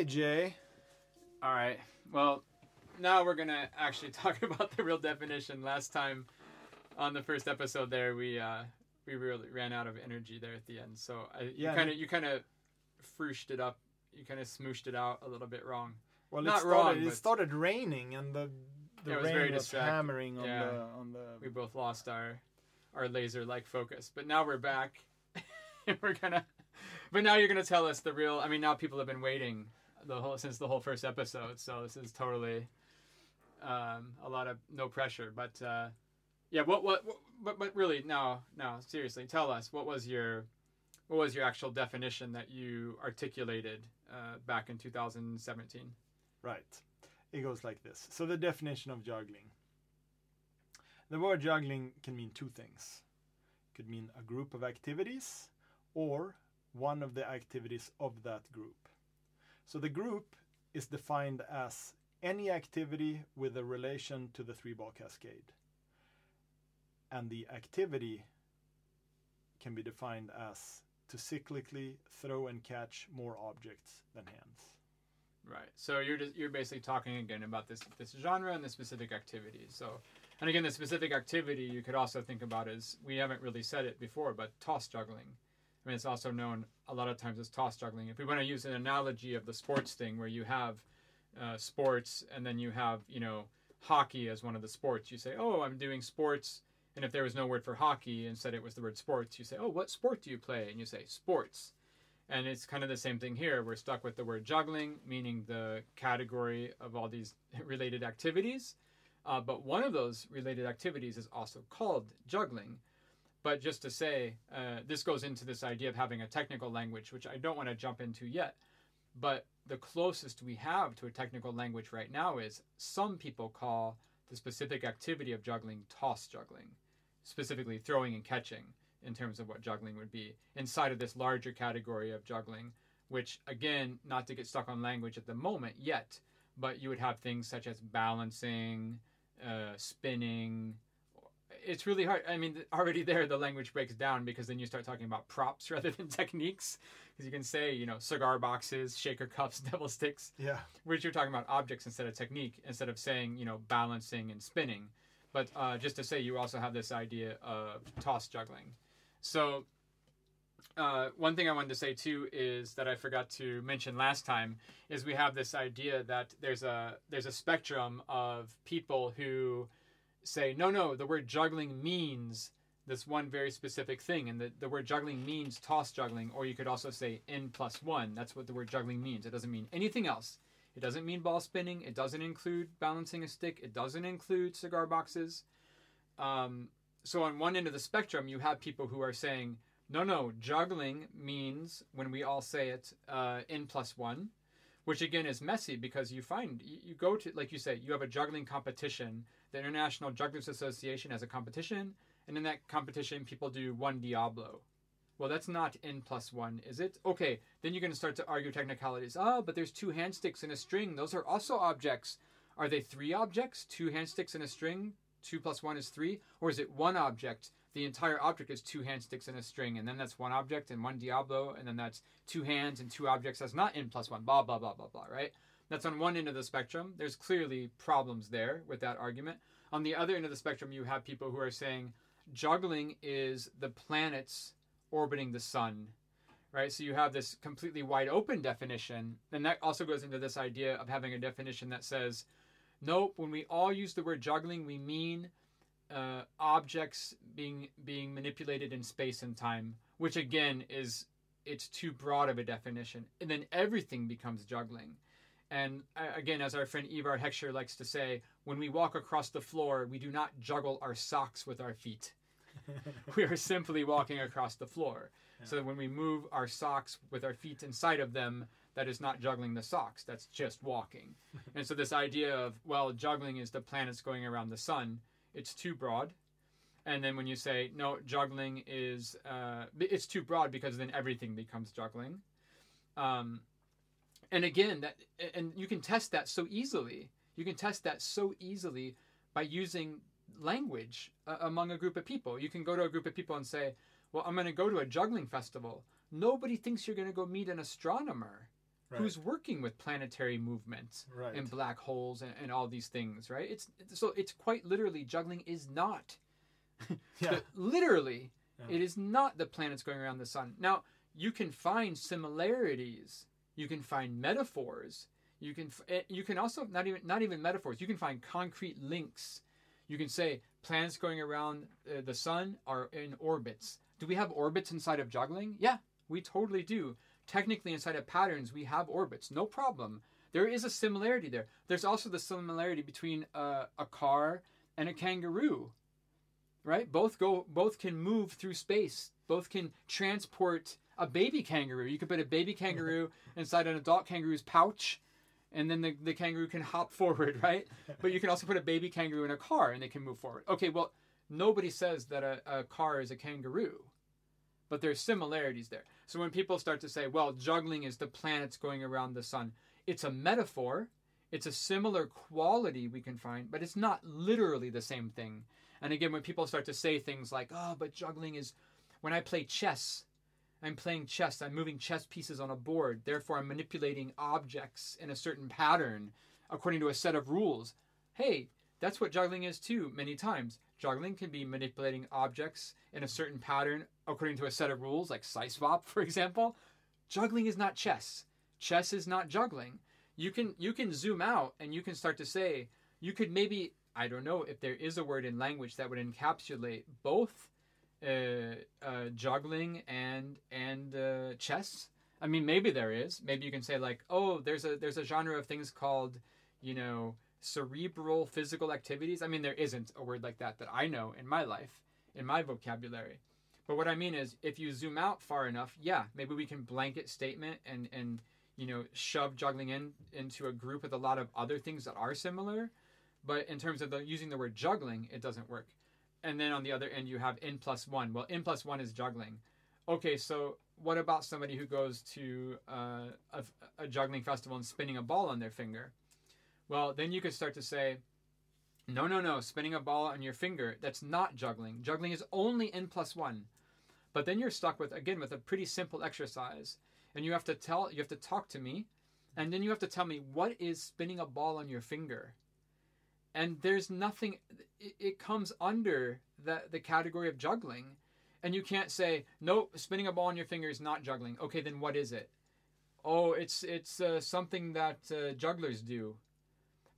Hey, Jay. All right. Well, now we're gonna actually talk about the real definition. Last time, on the first episode, there we uh, we really ran out of energy there at the end. So I, Yeah, you kind of you kind of fruished it up. You kind of smooshed it out a little bit wrong. Well, Not it started, wrong, it started raining, and the the was rain was hammering on Yeah. the on the. We both lost our our laser like focus, but now we're back. we're gonna. But now you're gonna tell us the real. I mean, now people have been waiting the whole since the whole first episode, so this is totally um, a lot of no pressure. But uh, yeah, what, what what but but really no no seriously, tell us what was your what was your actual definition that you articulated uh, back in 2017? Right. It goes like this. So the definition of juggling. The word juggling can mean two things. It could mean a group of activities or one of the activities of that group. So the group is defined as any activity with a relation to the three ball cascade. And the activity can be defined as to cyclically throw and catch more objects than hands. Right. So you're just you're basically talking again about this this genre and the specific activity. So, and again, the specific activity you could also think about is we haven't really said it before, but toss juggling. I mean, it's also known a lot of times as toss juggling. If we want to use an analogy of the sports thing, where you have uh, sports and then you have you know hockey as one of the sports, you say, oh, I'm doing sports. And if there was no word for hockey, instead it was the word sports, you say, oh, what sport do you play? And you say sports. And it's kind of the same thing here. We're stuck with the word juggling, meaning the category of all these related activities. Uh, but one of those related activities is also called juggling. But just to say, uh, this goes into this idea of having a technical language, which I don't want to jump into yet. But the closest we have to a technical language right now is some people call the specific activity of juggling toss juggling, specifically throwing and catching in terms of what juggling would be inside of this larger category of juggling, which again, not to get stuck on language at the moment yet, but you would have things such as balancing, uh, spinning. It's really hard. I mean, already there, the language breaks down because then you start talking about props rather than techniques. Because you can say, you know, cigar boxes, shaker cups, devil sticks, Yeah. which you're talking about objects instead of technique, instead of saying, you know, balancing and spinning. But uh, just to say, you also have this idea of toss juggling. So, uh, one thing I wanted to say too is that I forgot to mention last time is we have this idea that there's a there's a spectrum of people who say no no the word juggling means this one very specific thing. And the, the word juggling means toss juggling or you could also say n plus one. That's what the word juggling means. It doesn't mean anything else. It doesn't mean ball spinning. It doesn't include balancing a stick. It doesn't include cigar boxes. Um, so on one end of the spectrum you have people who are saying no no juggling means when we all say it uh, n plus one which again is messy because you find you, go to like you say you have a juggling competition. The international jugglers association has a competition and in that competition people do one diablo. Well that's not n plus one is it? Okay then you're going to start to argue technicalities. Oh but there's two hand sticks and a string. Those are also objects. Are they three objects? Two hand sticks and a string? Two plus one is three? Or is it one object the entire object is two hand sticks and a string and then that's one object and one diablo and then that's two hands and two objects that's not n plus one blah blah blah blah blah right? That's on one end of the spectrum. There's clearly problems there with that argument. On the other end of the spectrum you have people who are saying juggling is the planets orbiting the sun right? So you have this completely wide open definition and that also goes into this idea of having a definition that says nope when we all use the word juggling we mean uh, objects being being manipulated in space and time which again is it's too broad of a definition. And then everything becomes juggling. And again as our friend Ivar Heckscher likes to say when we walk across the floor we do not juggle our socks with our feet. We are simply walking across the floor. So that when we move our socks with our feet inside of them that is not juggling the socks that's just walking. And so this idea of well juggling is the planets going around the sun it's too broad. And then when you say no juggling is uh, it's too broad because then everything becomes juggling. Um, and again that and you can test that so easily. You can test that so easily by using language uh, among a group of people. You can go to a group of people and say well i'm going to go to a juggling festival. Nobody thinks you're going to go meet an astronomer Right. who's working with planetary movements right. and black holes and, and all these things, right? It's so it's quite literally juggling is not yeah. the- literally Yeah. it is not the planets going around the sun. Now you can find similarities, you can find metaphors, you can eh, you can also not even not even metaphors. You can find concrete links. You can say planets going around uh, the sun are in orbits. Do we have orbits inside of juggling? Yeah, we totally do. Technically, inside of patterns, we have orbits. No problem. There is a similarity there. There's also the similarity between uh, a car and a kangaroo, right? Both go, both can move through space. Both can transport a baby kangaroo. You could put a baby kangaroo inside an adult kangaroo's pouch, and then the, the kangaroo can hop forward, right? But you can also put a baby kangaroo in a car, and they can move forward. Okay, well, nobody says that a, a car is a kangaroo, but there's similarities there. So when people start to say, well, juggling is the planets going around the sun, it's a metaphor. It's a similar quality we can find, but it's not literally the same thing. And again, when people start to say things like, oh, but juggling is when I play chess, I'm playing chess, I'm moving chess pieces on a board, therefore I'm manipulating objects in a certain pattern according to a set of rules. Hey, that's what juggling is too, many times. Juggling can be manipulating objects in a certain pattern according to a set of rules, like swap, for example. Juggling is not chess. Chess is not juggling. You can you can zoom out and you can start to say you could maybe I don't know if there is a word in language that would encapsulate both uh, uh, juggling and and uh, chess. I mean, maybe there is. Maybe you can say like, oh, there's a there's a genre of things called, you know, cerebral physical activities. I mean, there isn't a word like that that I know in my life, in my vocabulary. But what I mean is, if you zoom out far enough, yeah, maybe we can blanket statement and and you know shove juggling in into a group with a lot of other things that are similar. But in terms of the, using the word juggling, it doesn't work. And then on the other end, you have n plus one. Well, n plus one is juggling. Okay, so what about somebody who goes to uh, a, a juggling festival and spinning a ball on their finger? Well, then you could start to say, no, no, no, spinning a ball on your finger, that's not juggling. Juggling is only n plus one. But then you're stuck with, again, with a pretty simple exercise. And you have to tell, you have to talk to me, and then you have to tell me what is spinning a ball on your finger. And there's nothing, it, comes under the, the category of juggling. And you can't say, nope, spinning a ball on your finger is not juggling. Okay, then what is it? Oh, it's it's uh, something that uh, jugglers do.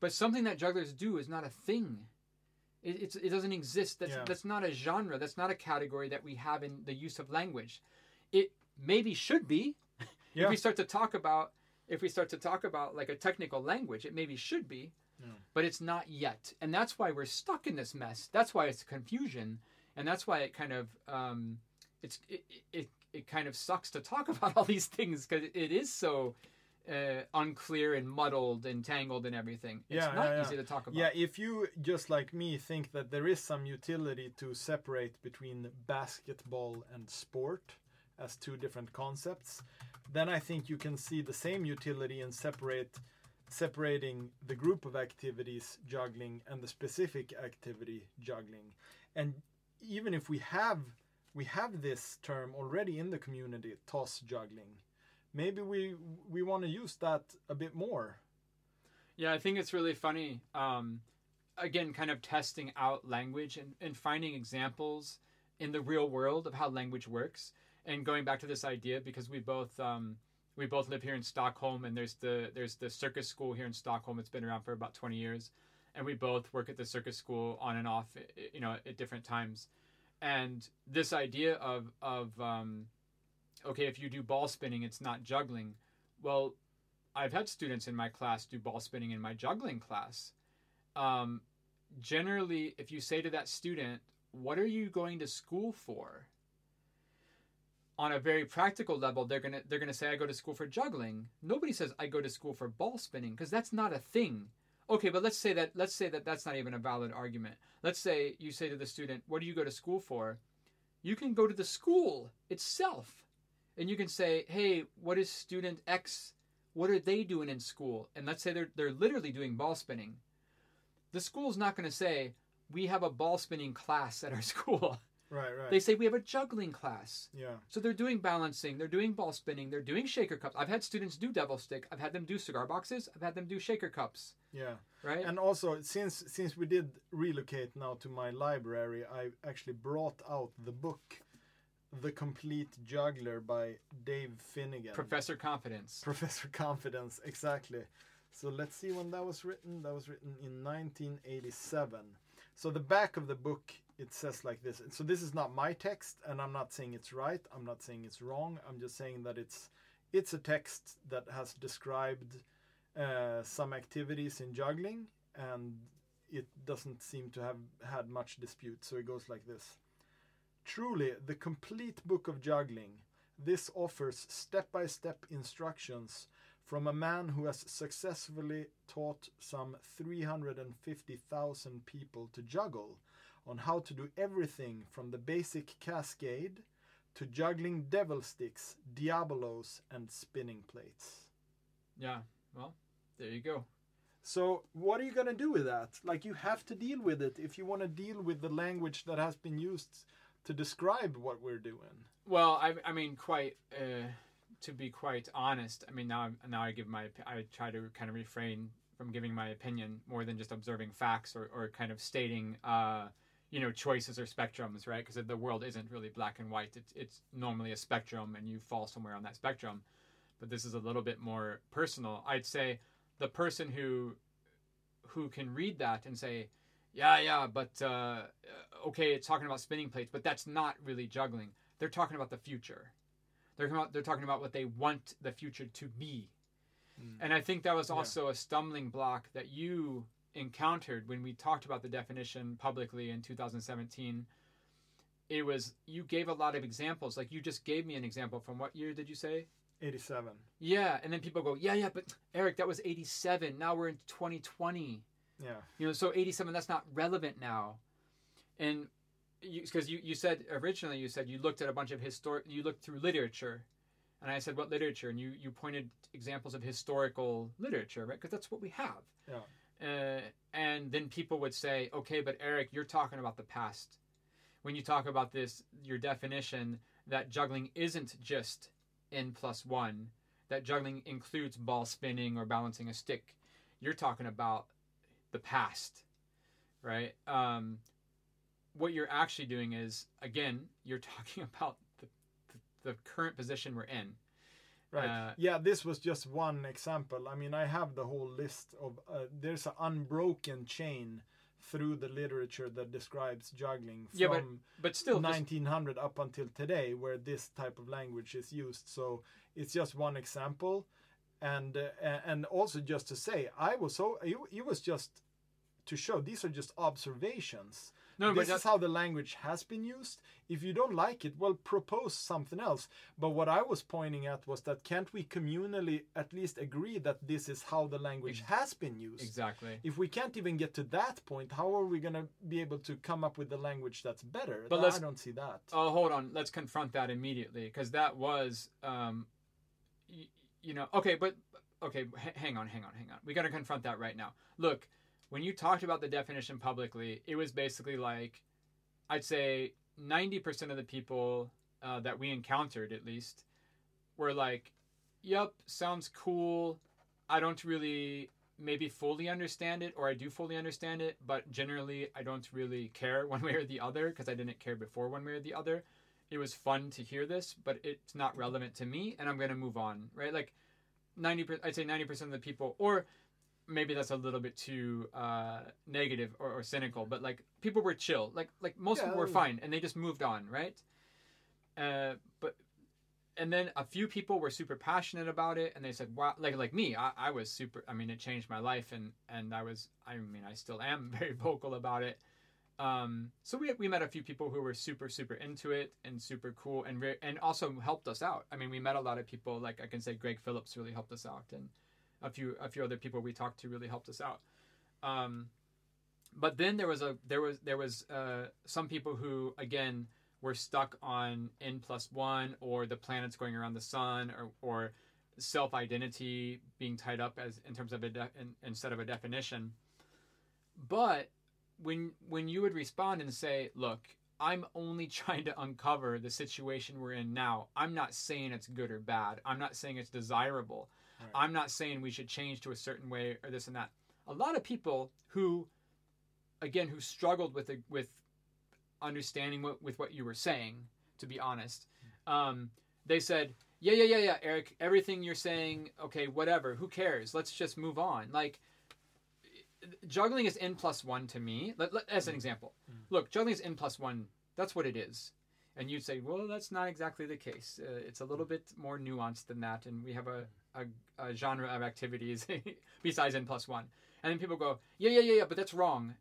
But something that jugglers do is not a thing. It, it's, it doesn't exist. That's, Yeah. that's not a genre. That's not a category that we have in the use of language. It maybe should be. Yeah. If we start to talk about, if we start to talk about like a technical language, it maybe should be, Yeah. but it's not yet. And that's why we're stuck in this mess. That's why it's confusion, and that's why it kind of um, it's it, it it kind of sucks to talk about all these things because it is so uh, unclear and muddled and tangled and everything. It's Yeah, not yeah, yeah. easy to talk about. Yeah, if you just like me think that there is some utility to separate between basketball and sport as two different concepts, then I think you can see the same utility in separate separating the group of activities juggling and the specific activity juggling. And even if we have we have this term already in the community, toss juggling, maybe we we want to use that a bit more. Yeah, I think it's really funny. Um, again, kind of testing out language and, and finding examples in the real world of how language works. And going back to this idea, because we both um, we both live here in Stockholm, and there's the there's the circus school here in Stockholm. It's been around for about twenty years, and we both work at the circus school on and off, you know, at different times. And this idea of of um, okay, if you do ball spinning, it's not juggling. Well, I've had students in my class do ball spinning in my juggling class. Um, generally, if you say to that student, "What are you going to school for?" on a very practical level, they're gonna they're gonna say, "I go to school for juggling." Nobody says, "I go to school for ball spinning," because that's not a thing. Okay, but let's say that let's say that that's not even a valid argument. Let's say you say to the student, "What do you go to school for?" You can go to the school itself, and you can say, "Hey, what is student X what are they doing in school? And let's say they're they're literally doing ball spinning. The school's not going to say we have a ball spinning class at our school. Right, right. They say we have a juggling class. yeah. So they're doing balancing, they're doing ball spinning, they're doing shaker cups. I've had students do devil stick. I've had them do cigar boxes. I've had them do shaker cups. Yeah. Right? And also, since since we did relocate now to my library, I actually brought out the book, The Complete Juggler by Dave Finnigan. Professor Confidence. Professor Confidence, exactly. So let's see when that was written. That was written in 1987. So the back of the book it says like this. So this is not my text, and I'm not saying it's right. I'm not saying it's wrong. I'm just saying that it's it's a text that has described uh, some activities in juggling, and it doesn't seem to have had much dispute. So it goes like this. Truly, the complete book of juggling. This offers step by step instructions from a man who has successfully taught some 350,000 people to juggle on how to do everything from the basic cascade to juggling devil sticks, diabolos, and spinning plates. Yeah. Well, there you go. So, what are you going to do with that? Like, you have to deal with it if you want to deal with the language that has been used to describe what we're doing. Well, I, I mean, quite uh, to be quite honest. I mean, now I'm- now I give my I try to kind of refrain from giving my opinion more than just observing facts or, or kind of stating, uh, you know, choices or spectrums, right? Because the world isn't really black and white. It's it's normally a spectrum, and you fall somewhere on that spectrum. But this is a little bit more personal. I'd say the person who who can read that and say, yeah, yeah, but uh, okay, it's talking about spinning plates, but that's not really juggling. They're talking about the future. They're talking about, they're talking about what they want the future to be. And I think that was Yeah. also a stumbling block that you encountered when we talked about the definition publicly in 2017. It was you gave a lot of examples. Like you just gave me an example from what year did you say? 87. Yeah, and then people go, "Yeah, yeah, but Eric, that was 87. Now we're in 2020." Yeah. You know, so 87 that's not relevant now. And because you, you said originally you said you looked at a bunch of historic you looked through literature. And I said, "What literature?" And you you pointed examples of historical literature, right? Because that's what we have. Yeah. Uh, and then people would say, "Okay, but Eric, you're talking about the past. When you talk about this, your definition that juggling isn't just n plus one. That juggling includes ball spinning or balancing a stick. You're talking about the past, right? Um, what you're actually doing is, again, you're talking about the, the, the current position we're in. Right. Uh, yeah, this was just one example. I mean, I have the whole list of. Uh, there's an unbroken chain through the literature that describes juggling from Yeah, but But still, this- 1900 up until today, where this type of language is used. So it's just one example, and uh, and also just to say, I was so it, it was just to show these are just observations. no, but this is how the language has been used. If you don't like it, well, propose something else. But what I was pointing at was that can't we communally at least agree that this is how the language has been used? exactly. If we can't even get to that point, how are we going to be able to come up with the language that's better? But I don't see that. Oh, hold on. Let's confront that immediately because that was, um, y- you know, okay, but okay, h- hang on, hang on, hang on. We got to confront that right now. Look, when you talked about the definition publicly, it was basically like, I'd say ninety percent of the people uh, that we encountered, at least, were like, "Yep, sounds cool. I don't really." Maybe fully understand it, or I do fully understand it, but generally I don't really care one way or the other because I didn't care before one way or the other it was fun to hear this, but it's not relevant to me, and I'm gonna move on, right? Like ninety, I'd say ninety percent of the people, or maybe that's a little bit too uh, negative or, or cynical, but like people were chill, like like most people were Yeah. fine, and they just moved on, right? Uh, but and then a few people were super passionate about it, and they said, "Wow!" Like like me, I, I was super. I mean, it changed my life, and and I was. I mean, I still am very vocal about it. Um, so we, we met a few people who were super super into it and super cool and re- and also helped us out. I mean, we met a lot of people like I can say Greg Phillips really helped us out, and a few a few other people we talked to really helped us out. Um, but then there was a there was there was uh, some people who again were stuck on n plus one or the planets going around the sun or or self identity being tied up as in terms of a de- in, instead of a definition. But when when you would respond and say, "Look, I'm only trying to uncover the situation we're in now. I'm not saying it's good or bad. I'm not saying it's desirable. Right. I'm not saying we should change to a certain way or this and that. A lot of people who, again, who struggled with the, with understanding what with what you were saying, to be honest, um, they said, "Yeah, yeah, yeah, yeah, Eric. Everything you're saying, okay, whatever. Who cares? Let's just move on." Like juggling is n plus one to me. Let, let- as an example, Mm. look, juggling is n plus one. That's what it is. And you'd say, well, that's not exactly the case. Uh, it's a little bit more nuanced than that, and we have a, a, a genre of activities besides n plus one. And then people go, yeah, yeah, yeah, yeah, but that's wrong.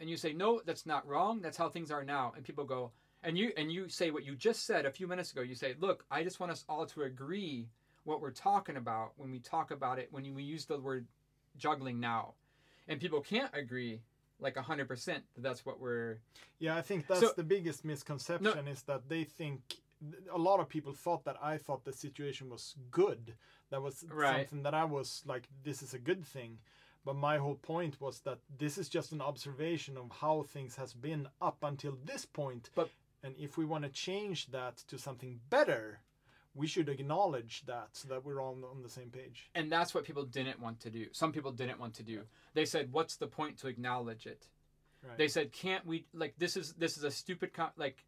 And you say, no, that's not wrong. That's how things are now. And people go, and you and you say what you just said a few minutes ago. You say, look, I just want us all to agree what we're talking about when we talk about it when we use the word juggling now. And people can't agree like 100% that that's what we're Yeah, I think that's So- the biggest misconception is that they think a lot of people thought that I thought the situation was good. That was Right. something that I was like, this is a good thing. But my whole point was that this is just an observation of how things has been up until this point. But- and if we want to change that to something better, we should acknowledge that so that we're all on the same page. and that's what people didn't want to do. Some people didn't want to do. They said, "What's the point to acknowledge it?" Right. They said, "Can't we like this is this is a stupid con- like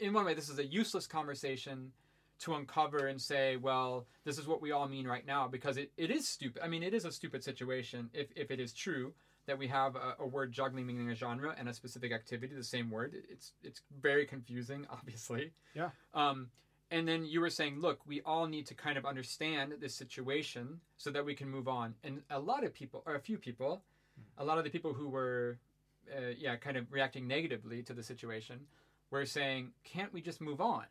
in one way this is a useless conversation to uncover and say, well, this is what we all mean right now because it, it is stupid. I mean, it is a stupid situation if if it is true that we have a, a word juggling meaning a genre and a specific activity, the same word. It's it's very confusing, obviously. Yeah. Um, and then you were saying, look, we all need to kind of understand this situation so that we can move on. And a lot of people, or a few people, a lot of the people who were, uh, yeah, kind of reacting negatively to the situation, were saying, can't we just move on?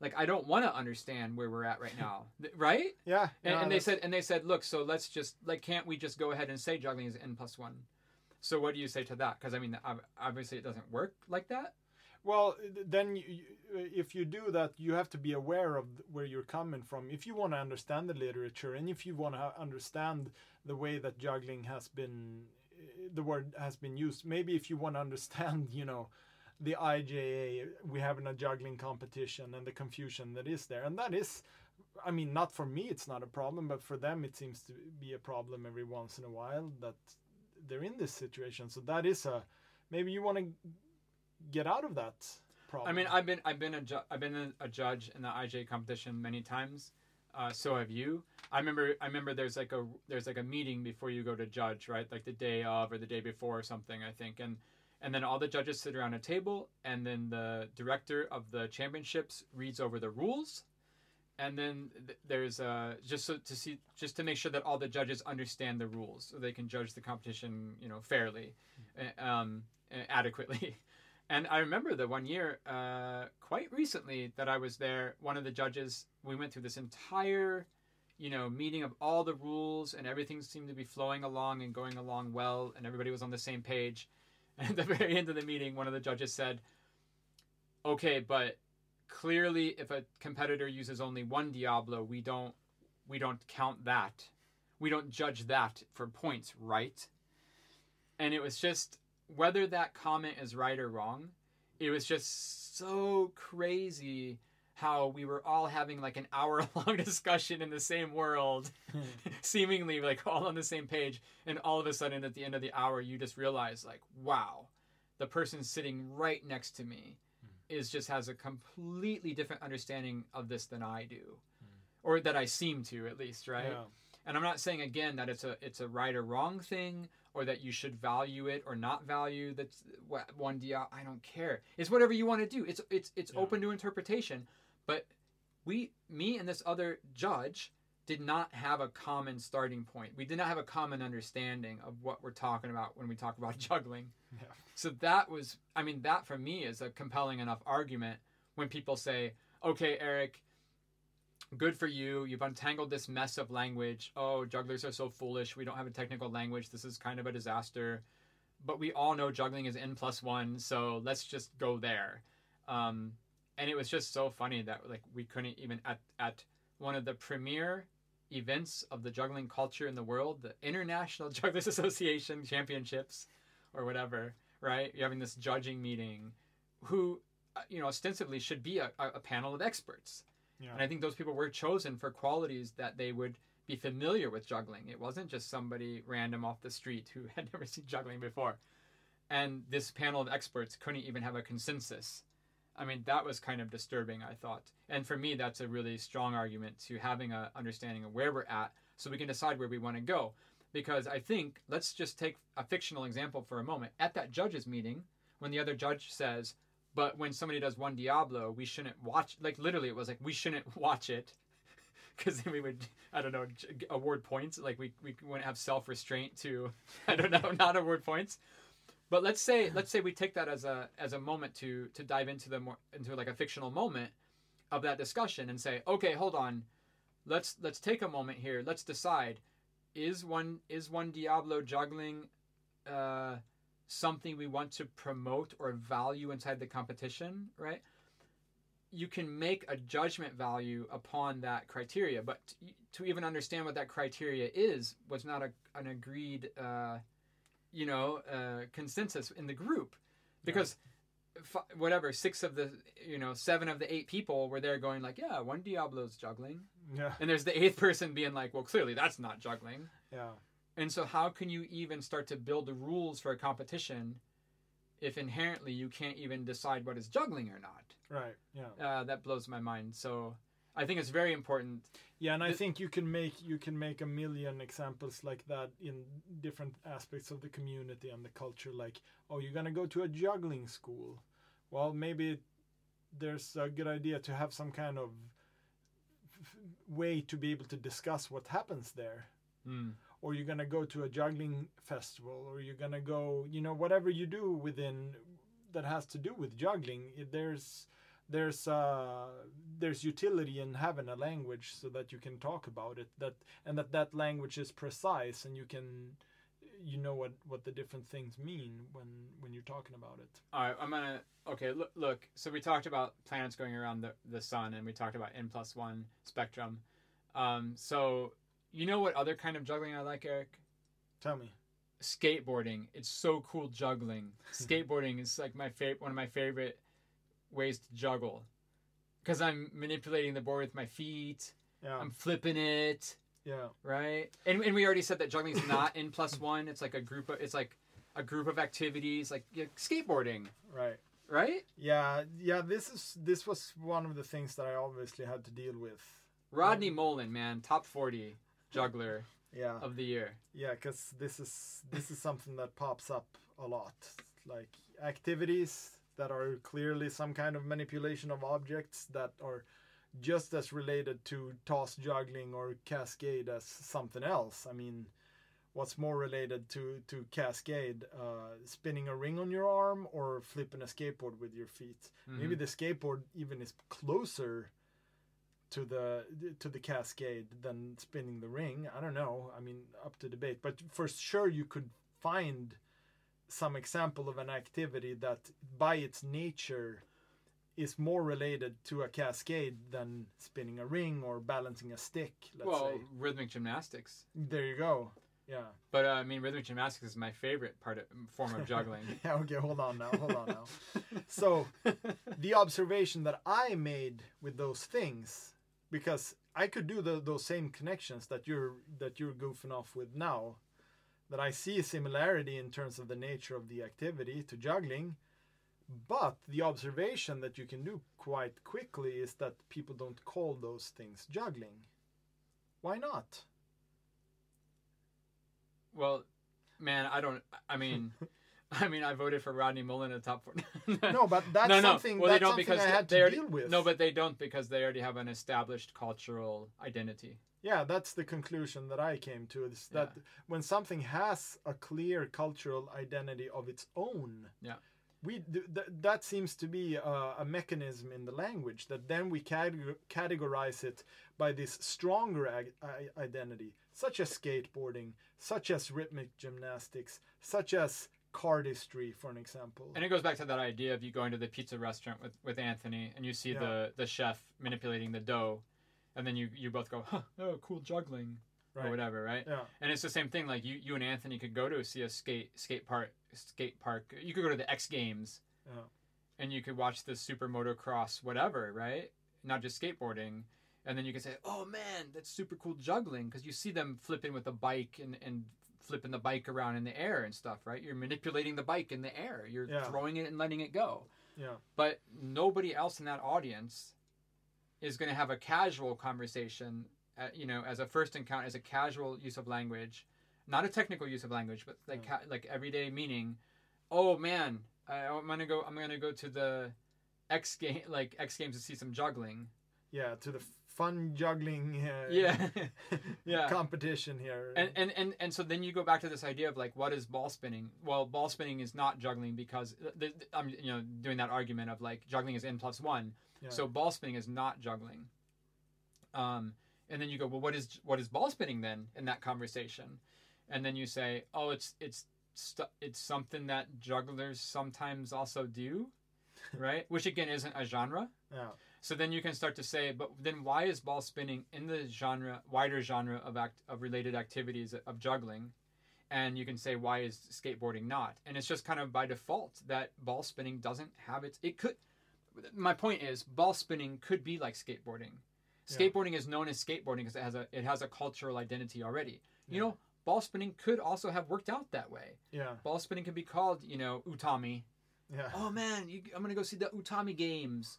Like I don't want to understand where we're at right now, right? Yeah. And, yeah, and they said, and they said, look, so let's just like, can't we just go ahead and say juggling is n plus one? So what do you say to that? Because I mean, obviously it doesn't work like that. Well, then you, if you do that, you have to be aware of where you're coming from. If you want to understand the literature and if you want to understand the way that juggling has been, uh, the word has been used, maybe if you want to understand, you know, the IJA, we having a juggling competition and the confusion that is there. And that is, I mean, not for me, it's not a problem, but for them, it seems to be a problem every once in a while that they're in this situation. So that is a, maybe you want to get out of that problem. I mean, I've been I've been a ju- I've been a, judge in the IJ competition many times. Uh, so have you. I remember I remember there's like a there's like a meeting before you go to judge, right? Like the day of or the day before or something, I think. And and then all the judges sit around a table, and then the director of the championships reads over the rules, and then th- there's uh, just so to see just to make sure that all the judges understand the rules, so they can judge the competition, you know, fairly, uh, um, uh, adequately. And I remember the one year, uh, quite recently, that I was there. One of the judges, we went through this entire, you know, meeting of all the rules, and everything seemed to be flowing along and going along well, and everybody was on the same page. And at the very end of the meeting, one of the judges said, "Okay, but clearly, if a competitor uses only one Diablo, we don't, we don't count that. We don't judge that for points, right?" And it was just whether that comment is right or wrong, it was just so crazy how we were all having like an hour long discussion in the same world, seemingly like all on the same page. And all of a sudden, at the end of the hour, you just realize, like, wow, the person sitting right next to me hmm. is just has a completely different understanding of this than I do, hmm. or that I seem to at least, right? Yeah. And I'm not saying again that it's a it's a right or wrong thing or that you should value it or not value that's what one dia I don't care. It's whatever you want to do. It's it's it's Yeah. open to interpretation. But we me and this other judge did not have a common starting point. We did not have a common understanding of what we're talking about when we talk about juggling. Yeah. So that was I mean that for me is a compelling enough argument when people say, "Okay, Eric, good for you. You've untangled this mess of language. Oh, jugglers are so foolish. We don't have a technical language. This is kind of a disaster. But we all know juggling is n plus one, so let's just go there. Um, and it was just so funny that like we couldn't even at at one of the premier events of the juggling culture in the world, the International Jugglers Association Championships, or whatever. Right? You're having this judging meeting. Who uh, you know, ostensibly should be a, a a panel of experts. Yeah. And I think those people were chosen for qualities that they would be familiar with juggling. It wasn't just somebody random off the street who had never seen juggling before. And this panel of experts couldn't even have a consensus. I mean, that was kind of disturbing, I thought. And for me, that's a really strong argument to having a understanding of where we're at so we can decide where we want to go. Because I think, let's just take a fictional example for a moment. At that judges meeting, when the other judge says, but when somebody does one Diablo, we shouldn't watch. Like literally, it was like we shouldn't watch it because then we would, I don't know, award points. Like we we wouldn't have self restraint to, I don't know, not award points. But let's say let's say we take that as a as a moment to to dive into the more into like a fictional moment of that discussion and say, okay, hold on, let's let's take a moment here. Let's decide is one is one Diablo juggling. Uh, something we want to promote or value inside the competition, right? You can make a judgment value upon that criteria, but to even understand what that criteria is was not a, an agreed, uh, you know, uh, consensus in the group, because f- whatever six of the, you know, seven of the eight people were there going like, yeah, one Diablo's juggling, Yeah. and there's the eighth person being like, well, clearly that's not juggling. Yeah. And so, how can you even start to build the rules for a competition if inherently you can't even decide what is juggling or not? Right. Yeah. Uh, that blows my mind. So, I think it's very important. Yeah, and I think you can make you can make a million examples like that in different aspects of the community and the culture. Like, oh, you're gonna go to a juggling school. Well, maybe there's a good idea to have some kind of f- way to be able to discuss what happens there. Mm. Or you're gonna go to a juggling festival, or you're gonna go, you know, whatever you do within that has to do with juggling. There's there's uh there's utility in having a language so that you can talk about it that and that that language is precise and you can you know what what the different things mean when when you're talking about it All right, I'm gonna. Okay, look. Look. So we talked about planets going around the the sun, and we talked about n plus one spectrum. Um, so you know what other kind of juggling I like, Eric? tell me skateboarding. It's so cool juggling. Skateboarding is like my favorite, one of my favorite ways to juggle, because I'm manipulating the board with my feet. yeah I'm flipping it, yeah right? And, and we already said that juggling is not in plus one. It's like a group of. It's like a group of activities, like yeah, skateboarding, right right? yeah yeah this is this was one of the things that i obviously had to deal with Rodney Mullen, man, top forty juggler yeah. of the year. yeah because this is this is something that pops up a lot. Like activities that are clearly some kind of manipulation of objects that are just as related to toss juggling or cascade as something else. I mean what's more related to to cascade uh, spinning a ring on your arm or flipping a skateboard with your feet? Maybe the skateboard even is closer to the to the cascade than spinning the ring. I don't know. I mean up to debate. But for sure you could find some example of an activity that by its nature is more related to a cascade than spinning a ring or balancing a stick let's well, say. rhythmic gymnastics. there you go. Yeah. But uh, I mean, rhythmic gymnastics is my favorite part of form of juggling. yeah okay hold on now hold on now. So the observation that I made with those things, because I could do the, those same connections that you're that you're goofing off with now, that I see a similarity in terms of the nature of the activity to juggling, but the observation that you can do quite quickly is that people don't call those things juggling. Why not? Well, man, I don't. I mean, I mean, I voted for Rodney Mullen in the top four. No, but that's no, no. something Well, they don't something because I had they to already, deal with. No, but they don't because they already have an established cultural identity. Yeah, that's the conclusion that I came to is that when something has a clear cultural identity of its own, Yeah. we th- th- that seems to be a, a mechanism in the language that then we categ- categorize it by this stronger ag- identity, such as skateboarding, such as rhythmic gymnastics, such as cardistry, for an example. And it goes back to that idea of you going to the pizza restaurant with, with Anthony and you see Yeah. the, the chef manipulating the dough, and then you, you both go, huh, oh, cool juggling, Right. or whatever, right? Yeah, And it's the same thing. Like you, you and Anthony could go to see a skate skate park skate park. You could go to the X Games, Yeah. and you could watch the super motocross whatever, right? Not just skateboarding. And then you can say, "Oh man, that's super cool juggling," because you see them flipping with the bike and, and flipping the bike around in the air and stuff, right? You're manipulating the bike in the air. You're Yeah. throwing it and letting it go. Yeah. But nobody else in that audience is going to have a casual conversation, uh, you know, as a first encounter, as a casual use of language, not a technical use of language, but like ca- like everyday meaning. Oh man, I, I'm gonna go. I'm gonna go to the X game, like X Games, to see some juggling. Yeah, to the fun juggling uh, Yeah, yeah. competition here. and, and and and so then you go back to this idea of like what is ball spinning? Well ball spinning is not juggling because th- th- i'm you know doing that argument of like juggling is n plus one. Yeah. so ball spinning is not juggling. Um and then you go well what is what is ball spinning then in that conversation? And then you say oh it's it's stu- it's something that jugglers sometimes also do right? Which again isn't a genre. Yeah, so then you can start to say, but then why is ball spinning in the genre, wider genre of act of related activities of juggling? And you can say, why is skateboarding not? And it's just kind of by default that ball spinning doesn't have its. It could. My point is, ball spinning could be like skateboarding. Yeah. Skateboarding is known as skateboarding because it has a it has a cultural identity already. You Yeah. know, ball spinning could also have worked out that way. yeah, Ball spinning can be called, you know, utami, yeah, oh man, you, I'm gonna go see the Utami games.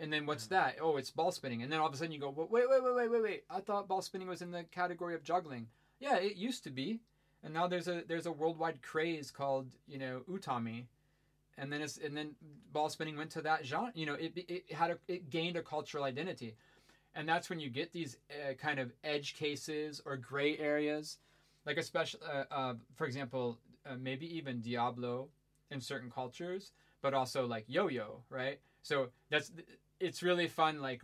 And then what's that? Oh, it's ball spinning. And then all of a sudden you go, wait, wait, wait, wait, wait, wait. I thought ball spinning was in the category of juggling. Yeah, it used to be. And now there's a there's a worldwide craze called you know Utami, and then it's and then ball spinning went to that genre. You know, it it had a it gained a cultural identity, and that's when you get these uh, kind of edge cases or gray areas, like especially uh, uh, for example, uh, maybe even Diablo in certain cultures, but also like yo-yo, right? So that's it's really fun. Like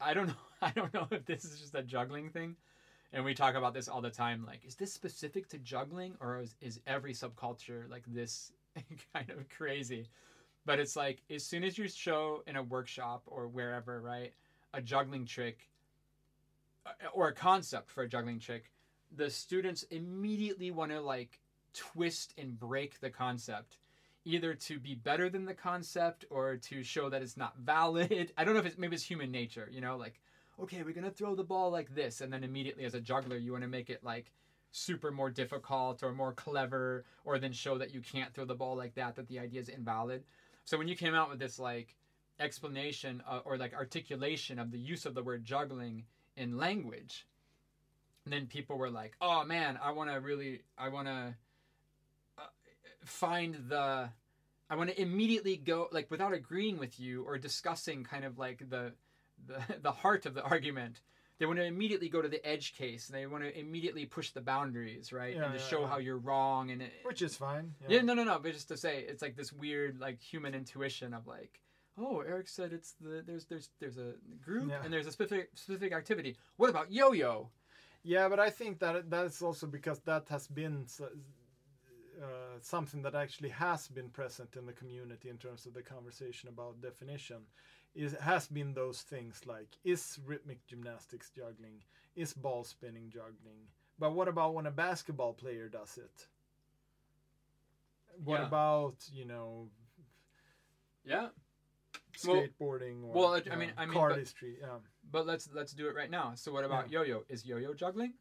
I don't know, I don't know if this is just a juggling thing, and we talk about this all the time. Like, is this specific to juggling, or is, is every subculture like this kind of crazy? But it's like as soon as you show in a workshop or wherever, right, a juggling trick uh, or a concept for a juggling trick, the students immediately want to like twist and break the concept either to be better than the concept or to show that it's not valid. I don't know if it's maybe it's human nature, you know, like okay, we're gonna throw the ball like this, and then immediately as a juggler, you want to make it like super more difficult or more clever, or then show that you can't throw the ball like that, that the idea is invalid. So when you came out with this like explanation uh, or like articulation of the use of the word juggling in language, then people were like, "Oh man, I want to really, I want to." Find the I want to immediately go like without agreeing with you or discussing kind of like the the the heart of the argument. They want to immediately go to the edge case and they want to immediately push the boundaries, right? Yeah, and to yeah, show yeah. how you're wrong and it, which is fine. yeah. no, no, no. But just to say, it's like this weird, like human intuition of like, oh, Eric said it's the there's there's there's a group and there's a specific specific activity. What about yo-yo? Yeah, but I think that that's also because that has been uh, something that actually has been present in the community in terms of the conversation about definition. Is has been those things like is rhythmic gymnastics juggling, is ball spinning juggling, but what about when a basketball player does it? What Yeah. about you know Yeah. Well- skateboarding or well, I- I mean- know, I mean, but- Yeah. But let's let's do it right now. So what about yo-yo? Is yo-yo juggling?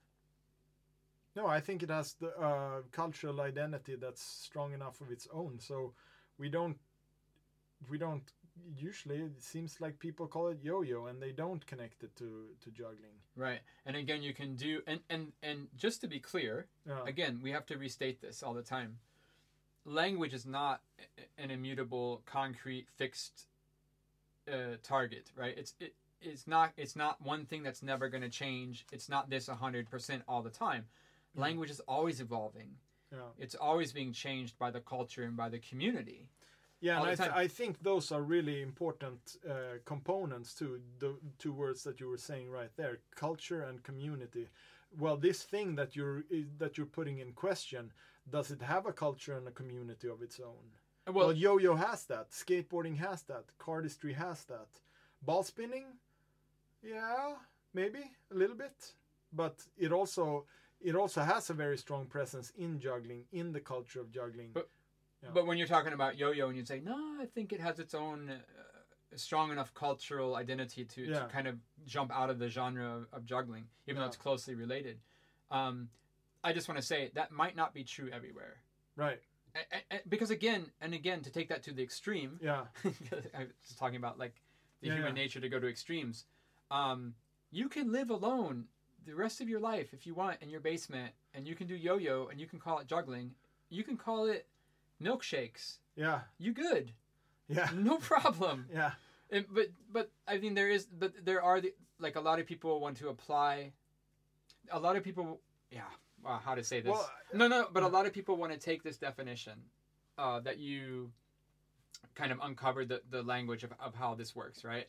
No, I think it has the uh, cultural identity that's strong enough of its own. So we don't, we don't usually. It seems like people call it yo-yo, and they don't connect it to to juggling. Right. And again, you can do and and and just to be clear, Yeah, again, we have to restate this all the time. Language is not an immutable, concrete, fixed uh, target, right? It's it, it's not it's not one thing that's never going to change. It's not this hundred percent all the time. Mhm. Language is always evolving. yeah, It's always being changed by the culture and by the community. yeah. And I, th- I think those are really important uh, components to the two words that you were saying right there: culture and community. Well, this thing that you're that you're putting in question, does it have a culture and a community of its own? Well, Well, yo-yo has that. Skateboarding has that. Cardistry has that. Ball spinning, yeah, maybe a little bit, but it also it also has a very strong presence in juggling, in the culture of juggling. But- Yeah. But when you're talking about yo-yo and you say, no, I think it has its own uh, strong enough cultural identity to, Yeah. to kind of jump out of the genre of, of juggling, even though it's closely related. Um, I just want to say that might not be true everywhere. Right. A- a- a- because again and again, to take that to the extreme, Yeah. I was talking about like the Yeah, human yeah. nature to go to extremes. Um, you can live alone the rest of your life if you want in your basement, and you can do yo-yo, and you can call it juggling. You can call it milkshakes. Yeah. You good? Yeah. No problem. Yeah. And, but but I mean there is but there are the like a lot of people want to apply. A lot of people, yeah. Wow, how to say this? Well, No, no, but a lot of people want to take this definition uh, that you kind of uncovered the, the language of, of how this works, right?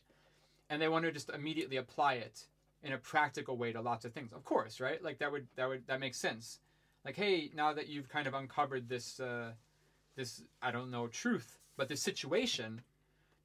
And they want to just immediately apply it in a practical way to lots of things. Of course, right? Like that would that would that makes sense. Like, hey, now that you've kind of uncovered this uh, this I don't know truth, but this situation,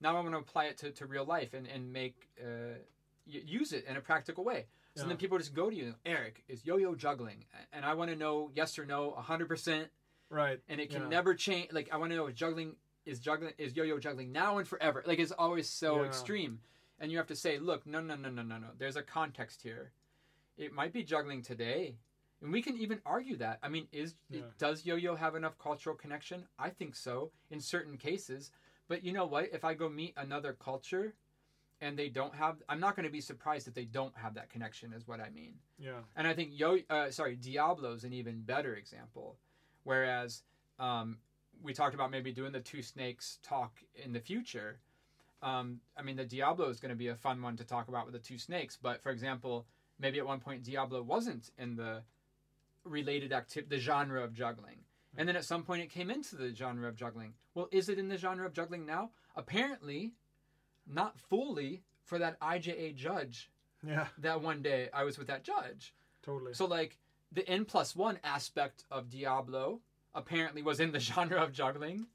now I'm going to apply it to, to real life and and make uh, y- use it in a practical way. So Yeah. then people just go to you, Eric, is yo-yo juggling, and I want to know yes or no, hundred percent, Right. and it can Yeah. never change. Like I want to know is juggling is juggling is yo-yo juggling now and forever. Like it's always so Yeah. extreme, and you have to say, look, no, no, no, no, no, no. There's a context here. It might be juggling today, and we can even argue that. I mean, is Yeah. does yo-yo have enough cultural connection? I think so in certain cases. But you know what? If I go meet another culture, and they don't have, I'm not going to be surprised if they don't have that connection. Is what I mean. Yeah. And I think Yo, uh, sorry, Diablo's is an even better example. Whereas um, we talked about maybe doing the two snakes talk in the future. Um, I mean, the Diablo is going to be a fun one to talk about with the two snakes. But for example, maybe at one point Diablo wasn't in the related active, the genre of juggling. And then at some point it came into the genre of juggling. Well, is it in the genre of juggling now? Apparently, not fully for that IJA judge Yeah. that one day I was with that judge. Totally. So like the N plus one aspect of Diablo apparently was in the genre of juggling,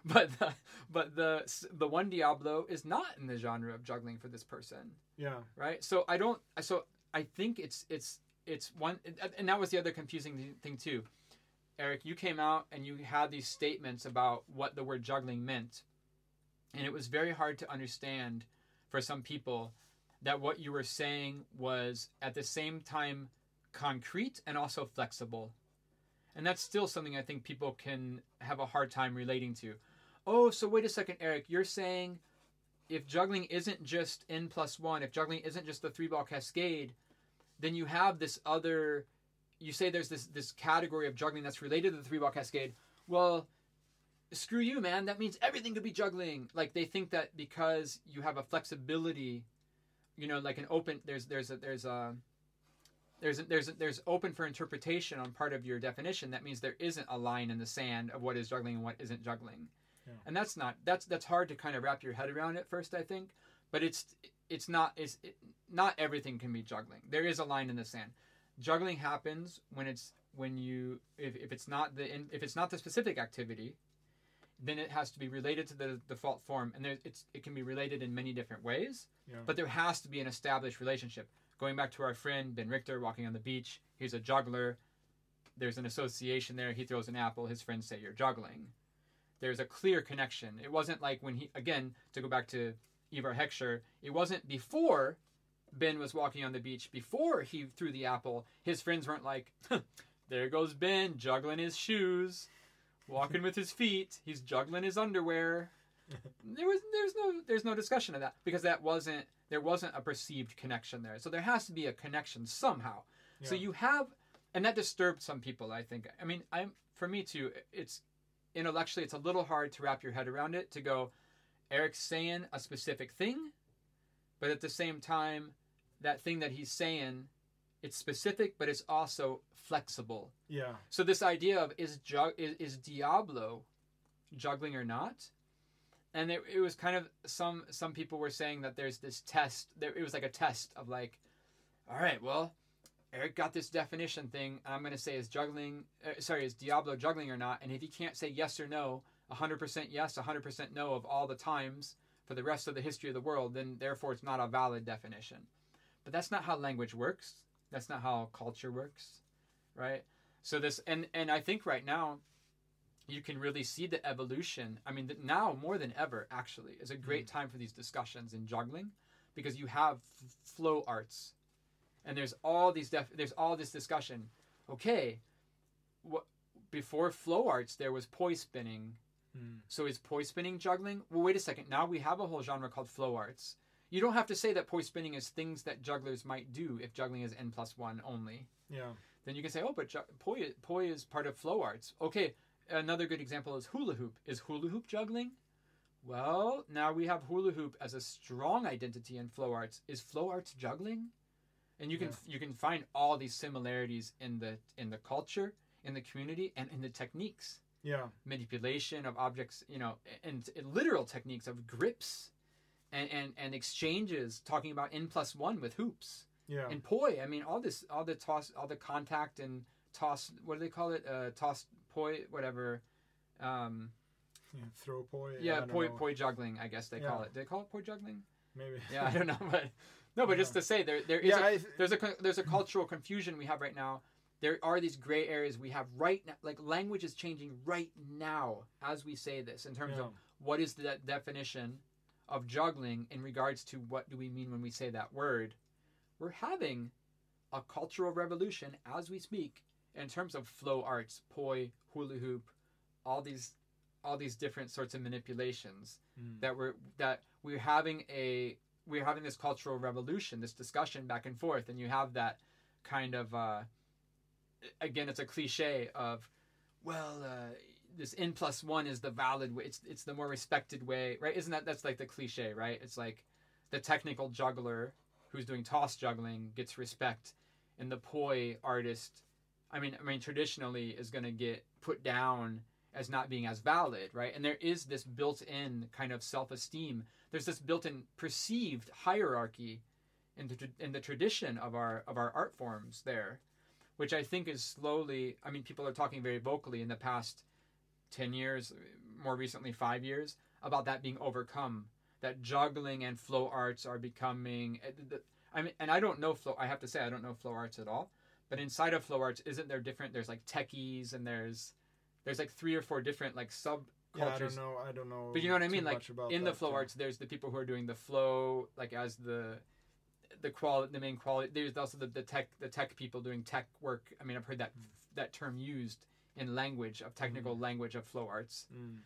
but the, but the the one Diablo is not in the genre of juggling for this person, yeah. right? So I don't. So I think it's it's it's one, and that was the other confusing thing too. Eric, you came out and you had these statements about what the word juggling meant, and it was very hard to understand for some people that what you were saying was at the same time concrete and also flexible. And that's still something I think people can have a hard time relating to. Oh, so wait a second, Eric. You're saying if juggling isn't just N plus one, if juggling isn't just the three ball cascade, then you have this other. You say there's this this category of juggling that's related to the three ball cascade. Well, screw you, man. That means everything could be juggling. Like they think that because you have a flexibility, you know, like an open. There's there's a there's a there's there's there's open for interpretation on part of your definition. That means there isn't a line in the sand of what is juggling and what isn't juggling, Yeah. and that's not that's that's hard to kind of wrap your head around at first. I think, but it's it's not it's it, not everything can be juggling. There is a line in the sand. Juggling happens when it's when you if, if it's not the in- if it's not the specific activity, then it has to be related to the default form, and there it's it can be related in many different ways. Yeah. But there has to be an established relationship. Going back to our friend Ben Richter walking on the beach, he's a juggler. There's an association there. He throws an apple. His friends say you're juggling. There's a clear connection. It wasn't like when he again to go back to Ivar Heckscher. It wasn't before Ben was walking on the beach before he threw the apple. His friends weren't like, "There goes Ben juggling his shoes, walking with his feet. He's juggling his underwear." there was there's no there's no discussion of that because that wasn't there wasn't a perceived connection there. So there has to be a connection somehow. So you have and that disturbed some people, I think. I mean, I'm for me too, it's intellectually it's a little hard to wrap your head around it to go Eric's saying a specific thing, but at the same time that thing that he's saying it's specific but it's also flexible. Yeah. So this idea of is jug is, is Diablo juggling or not? And it, it was kind of some some people were saying that there's this test. There it was like a test of like, all right, well, Eric got this definition thing, I'm going to say is juggling. Uh, sorry, is Diablo juggling or not? And if he can't say yes or no, 100% yes, 100% no of all the times for the rest of the history of the world, then therefore it's not a valid definition. But that's not how language works. That's not how culture works, right? So this and and I think right now you can really see the evolution. I mean, now more than ever, actually, is a great Mm. time for these discussions in juggling because you have f- flow arts, and there's all these def- there's all this discussion. Okay, what before flow arts there was poi spinning. Mm. So is poi spinning juggling? Well, wait a second. Now we have a whole genre called flow arts. You don't have to say that poi spinning is things that jugglers might do if juggling is n plus one only Yeah. then you can say, oh, but ju- poi, poi is part of flow arts. Okay, another good example is hula hoop. Is hula hoop juggling? Well, now we have hula hoop as a strong identity in flow arts. Is flow arts juggling? And you can you can find all these similarities in the in the culture, in the community, and in the techniques. Yeah. Manipulation of objects, you know, and, and literal techniques of grips, and, and and exchanges. Talking about n plus one with hoops Yeah. and poi. I mean, all this, all the toss, all the contact and toss. What do they call it? Uh, toss poi, whatever. Um, yeah. Throw poi. Yeah, poi, poi juggling. I guess they call Yeah. it. They call it poi juggling. Maybe. Yeah, I don't know, but no, but just to say, there, there is Yeah. a, I, there's a there's a cultural confusion we have right now. There are these gray areas we have right now. Like language is changing right now as we say this in terms yeah. of what is the definition of juggling in regards to what do we mean when we say that word we're having a cultural revolution as we speak in terms of flow arts poi hula hoop all these all these different sorts of manipulations Mm. that we're that we're having a we're having this cultural revolution this discussion back and forth and you have that kind of uh again it's a cliche of well uh this n plus one is the valid way it's it's the more respected way right? Isn't that that's like the cliche right? It's like the technical juggler who's doing toss juggling gets respect and the poi artist i mean i mean traditionally is going to get put down as not being as valid right? And there is this built-in kind of self-esteem. There's this built-in perceived hierarchy in the, in the tradition of our of our art forms there which i think is slowly i mean people are talking very vocally in the past 10 years more recently 5 years about that being overcome that juggling and flow arts are becoming eh, I mean and I don't know flow I have to say I don't know flow arts at all but inside of flow arts isn't there different? There's like techies and there's there's like three or four different like sub Yeah, I don't know. I don't know. but you know what I mean? Like in the flow yeah. arts, there's the people who are doing the flow, like as the the quality, the main quality. There's also the, the tech, the tech people doing tech work. I mean, I've heard that that term used in language of technical language of flow arts, Mm.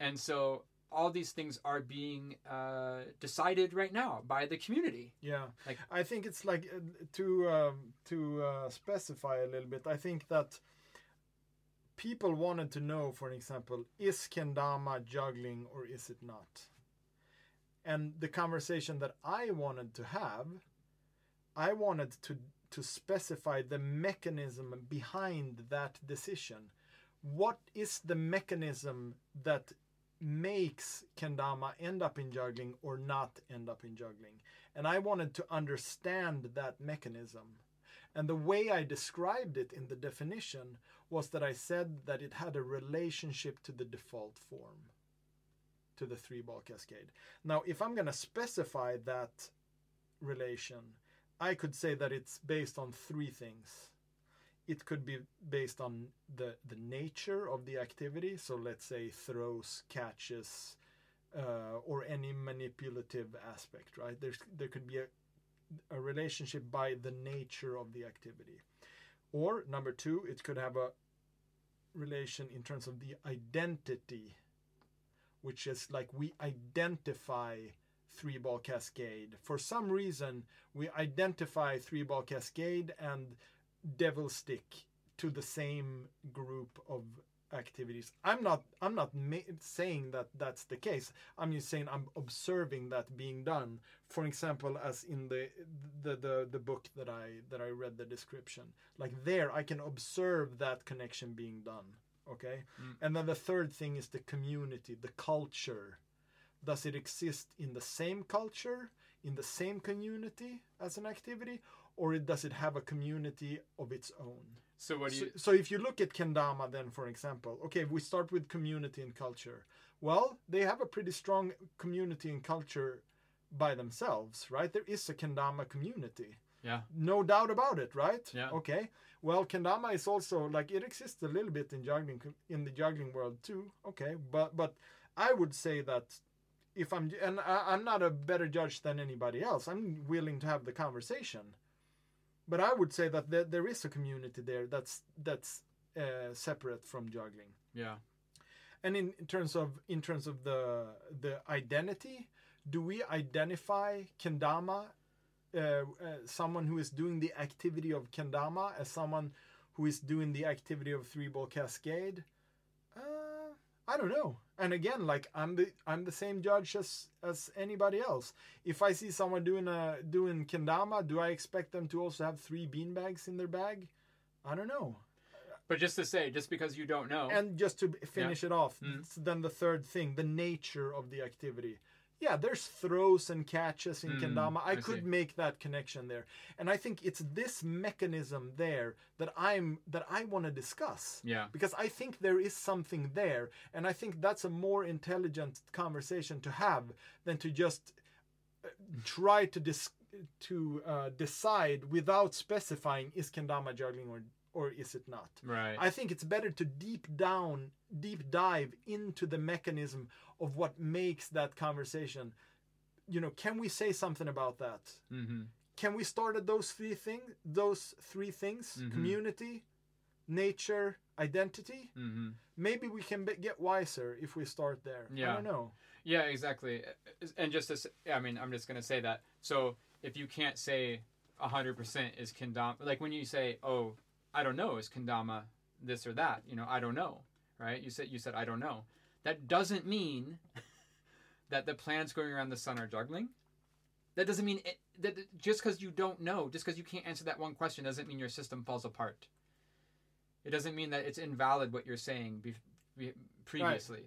and so all these things are being uh, decided right now by the community. Yeah, Like- I think it's like uh, to um, to uh, specify a little bit. I think that people wanted to know, for example, is kendama juggling or is it not? And the conversation that I wanted to have, I wanted to to specify the mechanism behind that decision. What is the mechanism that makes kendama end up in juggling or not end up in juggling? And I wanted to understand that mechanism. And the way I described it in the definition was that I said that it had a relationship to the default form, to the three ball cascade. Now, if I'm going to specify that relation, I could say that it's based on three things. It could be based on the, the nature of the activity. So let's say throws, catches, uh, or any manipulative aspect, right? There's there could be a, a relationship by the nature of the activity. Or number two, it could have a relation in terms of the identity, which is like we identify three ball cascade. For some reason, we identify three ball cascade and devil stick to the same group of activities. I'm not I'm not saying that that's the case. I'm just saying I'm observing that being done. For example, as in the the the, the book that I that I read the description. Like there I can observe that connection being done. Okay? Mm. And then the third thing is the community, the culture. Does it exist in the same culture, in the same community as an activity, or does it have a community of its own? So what do So, you? so if you look at kendama then for example okay we start with community and culture well they have a pretty strong community and culture by themselves right there is a kendama community Yeah. No doubt about it, right? Yeah. Okay. Well, kendama is also like it exists a little bit in juggling in the juggling world too. Okay, but but I would say that if I'm and I, I'm not a better judge than anybody else. I'm willing to have the conversation, but I would say that there, there is a community there that's that's uh, separate from juggling. Yeah. And in, in terms of in terms of the the identity, do we identify kendama, uh, uh, someone who is doing the activity of kendama, as someone who is doing the activity of three ball cascade? Uh, I don't know. And again, like I'm the I'm the same judge as as anybody else. If I see someone doing a doing kendama, do I expect them to also have three beanbags in their bag? I don't know. But just to say, just because you don't know, And just to finish it off, Mm. s- then the third thing, the nature of the activity. Yeah, there's throws and catches in Mm, kendama. I, I could see. make that connection there, and I think it's this mechanism there that I'm that I want to discuss yeah, because I think there is something there, and I think that's a more intelligent conversation to have than to just uh, try to dis- to uh, decide without specifying is kendama juggling or or is it not. right, I think it's better to deep down, deep dive into the mechanism of what makes that conversation. You know, can we say something about that? mm-hmm. Can we start at those three things? Those three things: Mhm. community, nature, identity. Mm-hmm. Maybe we can be- get wiser if we start there. I Yeah. don't know. Yeah, exactly. And just to, I mean, I'm just gonna say that. So if you can't say hundred percent is kendama, like when you say, "Oh, I don't know," is kendama this or that? You know, I don't know, right? You said you said I don't know. That doesn't mean that the planets going around the sun are juggling. That doesn't mean it, that just because you don't know, just because you can't answer that one question, doesn't mean your system falls apart. It doesn't mean that it's invalid what you're saying be, be, previously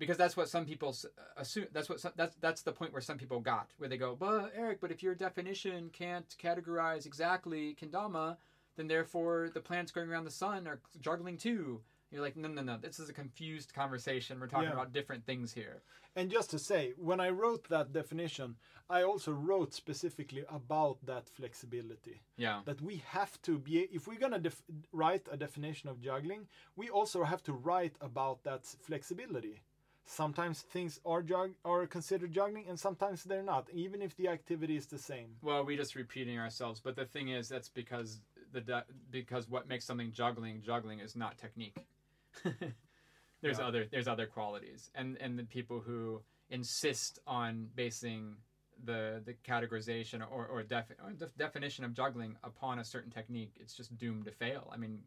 because that's what some people uh, assume. That's what some, that's that's the point where some people got, where they go, "But Eric, but if your definition can't categorize exactly kendama, then therefore the planets going around the sun are juggling too." You're like, no, no, no. This is a confused conversation. We're talking Yeah. about different things here. And just to say, when I wrote that definition, I also wrote specifically about that flexibility. Yeah, that we have to be if we're going to def- write a definition of juggling we also have to write about that flexibility sometimes things are jug- are considered juggling and sometimes they're not even if the activity is the same Well, we're just repeating ourselves, but the thing is, that's because the de- because what makes something juggling juggling is not technique. there's Yeah. other there's other qualities, and and the people who insist on basing the the categorization or or, defi- or def- definition of juggling upon a certain technique, it's just doomed to fail. I mean,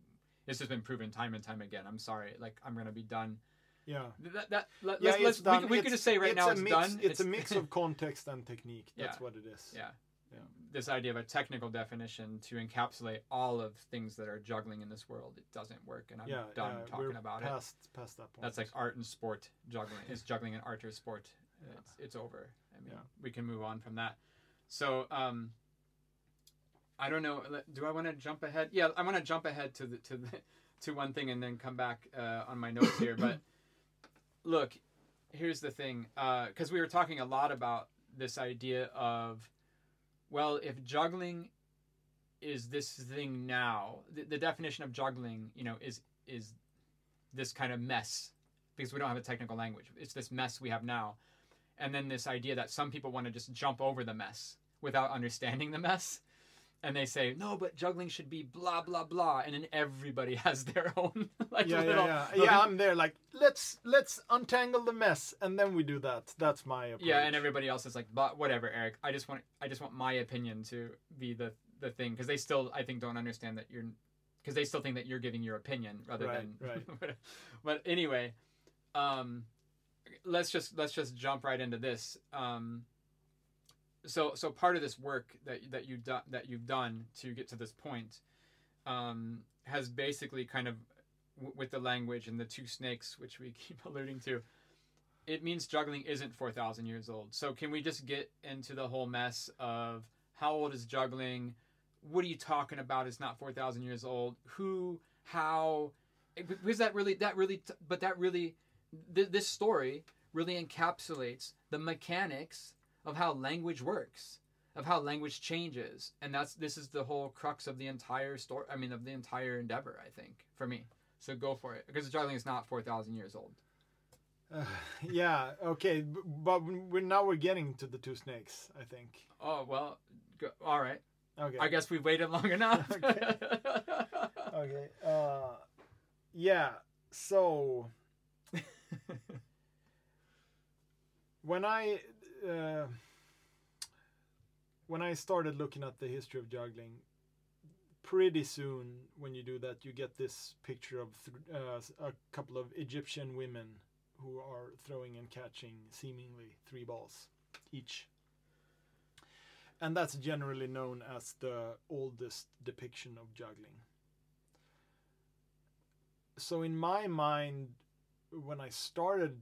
this has been proven time and time again. I'm sorry, like I'm gonna be done. yeah That, that let, yeah let's, let's, we, we could just say right it's now it's mix, done. it's, a mix of context and technique that's Yeah. what it is Yeah. Yeah. This idea of a technical definition to encapsulate all of things that are juggling in this world, it doesn't work, and I'm yeah, done yeah, talking about it. past, past that point That's like art and sport juggling. Is juggling an art or sport? It's, it's over. I mean, we can move on from that. So, um, I don't know. Do I want to jump ahead? Yeah, I want to jump ahead to the to the to one thing and then come back uh, on my notes here. But look, here's the thing, because we were talking a lot about this idea of, well, if juggling is this thing now, the, the definition of juggling, you know, is is this kind of mess because we don't have a technical language. It's this mess we have now, and then this idea that some people want to just jump over the mess without understanding the mess. And they say no, but juggling should be blah blah blah, and then everybody has their own like yeah, little, yeah, yeah. yeah, I'm there. Like, let's let's untangle the mess, and then we do that. That's my approach. Yeah, and everybody else is like, but whatever, Eric. I just want, I just want my opinion to be the the thing because they still, I think, don't understand that you're, because they still think that you're giving your opinion rather Right, than. right. but anyway, um, let's just let's just jump right into this. Um, so so part of this work that that you that you've done to get to this point, um, has basically kind of w- with the language and the two snakes, which we keep alluding to it means juggling isn't 4,000 years old. So can we just get into the whole mess of how old is juggling? What are you talking about? It's not 4,000 years old. Who, how? Because that really, that really, but that really, th- this story really encapsulates the mechanics of how language works. of how language changes, and that's this is the whole crux of the entire story. I mean, of the entire endeavor. I think for me. So go for it because juggling is not four thousand years old. Uh, yeah. Okay. But we're now we're getting to the two snakes. I think. Oh well, go, all right. Okay. I guess we've waited long enough. Okay. okay. Uh, yeah. So when I uh, when I started looking at the history of juggling, pretty soon when you do that, you get this picture of uh, a couple of Egyptian women who are throwing and catching seemingly three balls each. And that's generally known as the oldest depiction of juggling. So, in my mind, when I started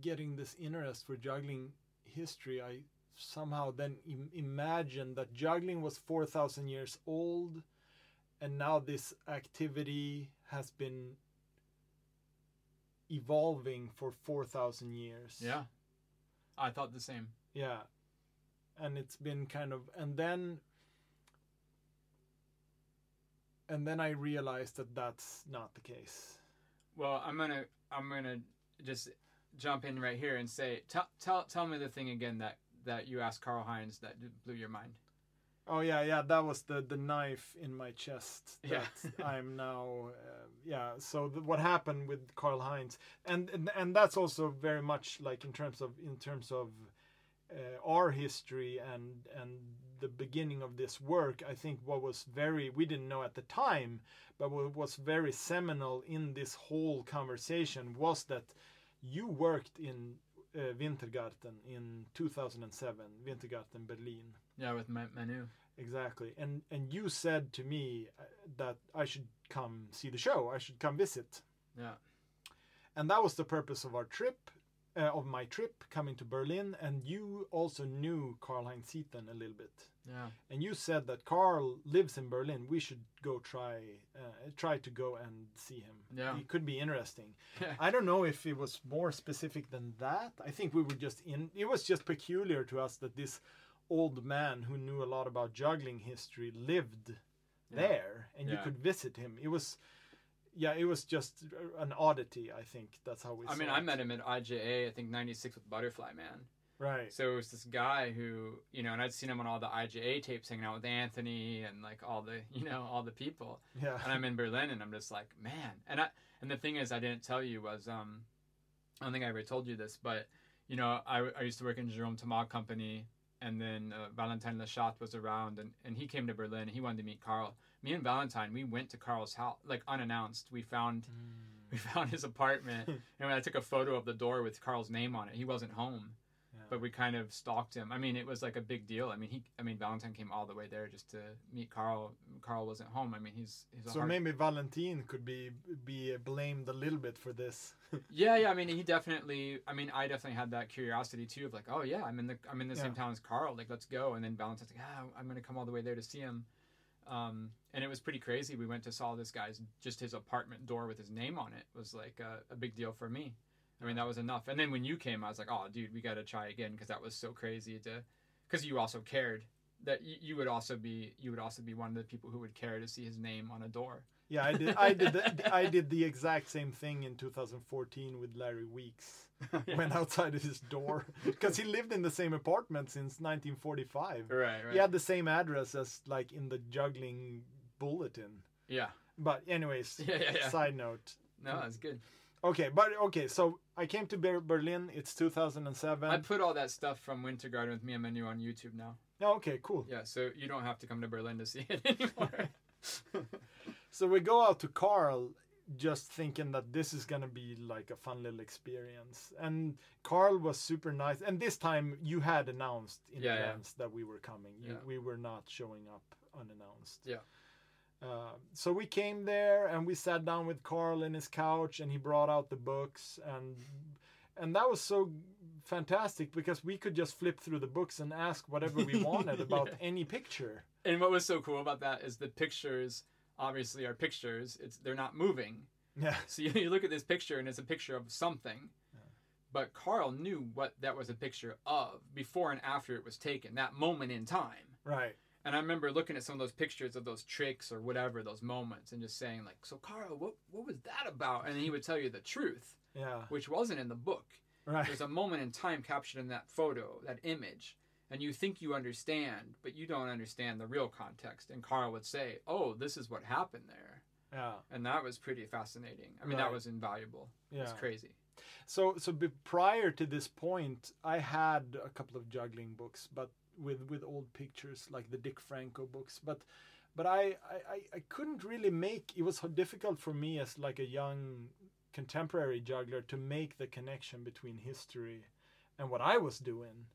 getting this interest for juggling history, I somehow then Im- imagined that juggling was 4,000 years old, and now this activity has been evolving for 4,000 years. yeah, I thought the same. Yeah. And it's been kind of and then and then I realized that that's not the case. Well, I'm gonna I'm gonna just jump in right here and say tell tell tell me the thing again that that you asked Karl Heinz that blew your mind. Oh yeah, yeah, that was the the knife in my chest that Yeah. I'm now uh, yeah, so the, what happened with Karl Heinz and, and and that's also very much like in terms of in terms of uh, our history and and the beginning of this work, I think what was very we didn't know at the time, but what was very seminal in this whole conversation was that you worked in uh, Wintergarten in 2007, Wintergarten Berlin. Yeah, with Manu. Exactly, and and you said to me uh, that I should come see the show. I should come visit, Yeah. and that was the purpose of our trip, uh, of my trip coming to Berlin. And you also knew Karl Heinz Ziethen a little bit, Yeah. and you said that Carl lives in Berlin. We should go try uh, try to go and see him. Yeah. it could be interesting. I don't know if it was more specific than that. I think we were just in. It was just peculiar to us that this old man who knew a lot about juggling history lived Yeah. there, and you could visit him. It was, yeah, it was just an oddity. I think that's how we. I mean, saw I met him at IJA, I think '96 with Butterfly Man. Right. So it was this guy who, you know, and I'd seen him on all the IJA tapes, hanging out with Anthony and like all the, you know, all the people. Yeah. and I'm in Berlin, and I'm just like, man. And I and the thing is, I didn't tell you was, um, I don't think I ever told you this, but you know, I, I used to work in Jerome Thomas Company, and then uh, Valentine Lachat was around, and, and he came to Berlin. He wanted to meet Carl. Me and Valentine, we went to Carl's house, like unannounced. We found we found his apartment, and I took a photo of the door with Carl's name on it. He wasn't home. But we kind of stalked him. I mean, it was like a big deal. I mean, he, I mean, Valentine came all the way there just to meet Carl. Carl wasn't home. I mean, he's he's So hard- maybe Valentine could be be blamed a little bit for this. Yeah, yeah. I mean, he definitely. I mean, I definitely had that curiosity too of like, oh yeah, I'm in the I'm in the same town as Carl. Like, let's go. And then Valentine's like, ah, I'm gonna come all the way there to see him. Um, and it was pretty crazy. We went to saw this guy's just his apartment door with his name on it was like a, a big deal for me. I mean, that was enough. And then when you came, I was like, oh, dude, we got to try again because that was so crazy to, because you also cared that you, you would also be you would also be one of the people who would care to see his name on a door. Yeah, I did. I did. The, I did the exact same thing in 2014 with Larry Weeks. Yeah. Went outside his door because he lived in the same apartment since 1945. right, right. He had the same address as like in the juggling bulletin. yeah. But anyways, Yeah, yeah, yeah. side note. No, that's good. Okay, but okay, so I came to Berlin. It's 2007. I put all that stuff from Wintergarten with me and Manu on YouTube now. Oh, okay, cool. Yeah, so you don't have to come to Berlin to see it anymore. So we go out to Carl just thinking that this is gonna be like a fun little experience. And Carl was super nice. And this time you had announced in Yeah, yeah. advance that we were coming. You, Yeah. We were not showing up unannounced. Yeah. Uh, so we came there and we sat down with Carl in his couch and he brought out the books and and that was so fantastic because we could just flip through the books and ask whatever we wanted about Yeah. any picture. and what was so cool about that is the pictures obviously are pictures. It's they're not moving. Yeah. So you, you look at this picture and it's a picture of something. but Carl knew what that was a picture of before and after it was taken, that moment in time. Right. And I remember looking at some of those pictures of those tricks or whatever, those moments, and just saying like, "So Carl, what what was that about?" And he would tell you the truth, Yeah. which wasn't in the book. Right. There's a moment in time captured in that photo, that image, and you think you understand, but you don't understand the real context. And Carl would say, "Oh, this is what happened there," Yeah. and that was pretty fascinating. I mean, Right. that was invaluable. Yeah. It's crazy. So so prior to this point, I had a couple of juggling books, but with with old pictures like the Dick Franco books, but but I I, I- couldn't really make it was so difficult for me as like a young contemporary juggler to make the connection between history and what I was doing.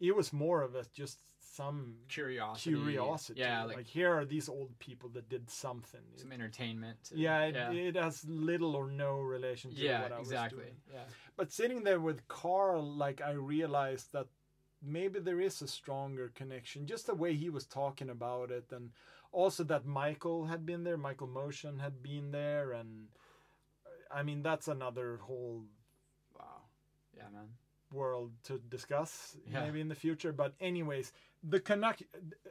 It was more of a just some Curiosity. curiosity. Yeah, like, like, here are these old people that did something. some entertainment. yeah, it, yeah. it has little or no relation to yeah, what I was exactly. doing Yeah. but sitting there with Carl, like I realized that maybe there is a stronger connection, just the way he was talking about it, and also that Michael had been there, Michael Moschen had been there, and uh, I mean that's another whole Wow. Yeah, man. world to discuss Yeah. maybe in the future. But anyways, the connect,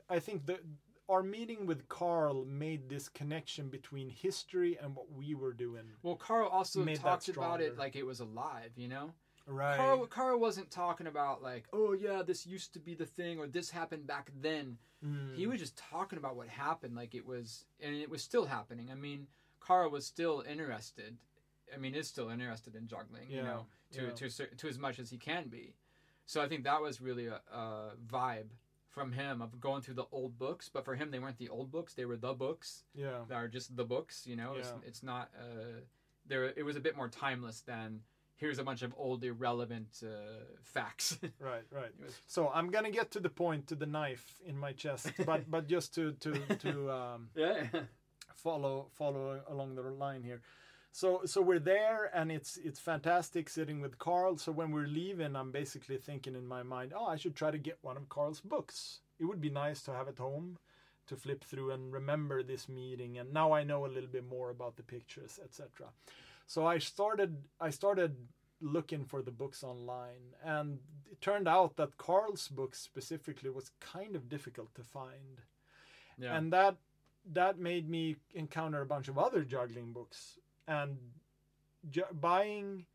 I think the our meeting with Carl made this connection between history and what we were doing. Well, Carl also talked about it like it was alive, you know? Right. Carl, Carl wasn't talking about like, oh yeah, this used to be the thing or this happened back then. Mm. He was just talking about what happened like it was, and it was still happening. I mean, Carl was still interested. I mean, is still interested in juggling, you know, to yeah. to to as much as he can be. So I think that was really a, a vibe from him of going through the old books. But for him, they weren't the old books; they were the books yeah. that are just the books. You know, it's, it's not. Uh, there, it was a bit more timeless than here's a bunch of old irrelevant uh, facts. Right, right. So I'm gonna get to the point to the knife in my chest, but but just to to to um, yeah, follow follow along the line here. So so we're there and it's it's fantastic sitting with Carl. So when we're leaving, I'm basically thinking in my mind, oh, I should try to get one of Carl's books. It would be nice to have at home to flip through and remember this meeting. And now I know a little bit more about the pictures, etc. So I started I started looking for the books online and it turned out that Carl's book specifically was kind of difficult to find yeah. and that that made me encounter a bunch of other juggling books and ju- buying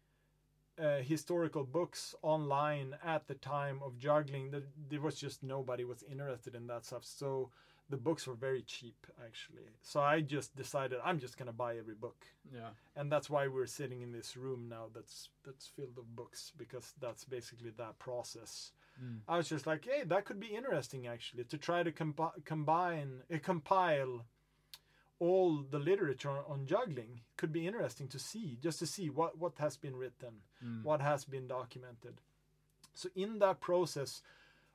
uh, historical books online at the time of juggling there, there was just nobody was interested in that stuff so the books were very cheap actually so i just decided i'm just going to buy every book yeah. and that's why we're sitting in this room now that's that's filled of books because that's basically that process Mm. i was just like hey that could be interesting actually to try to combi- combine uh, compile all the literature on juggling could be interesting to see just to see what what has been written Mm. what has been documented so in that process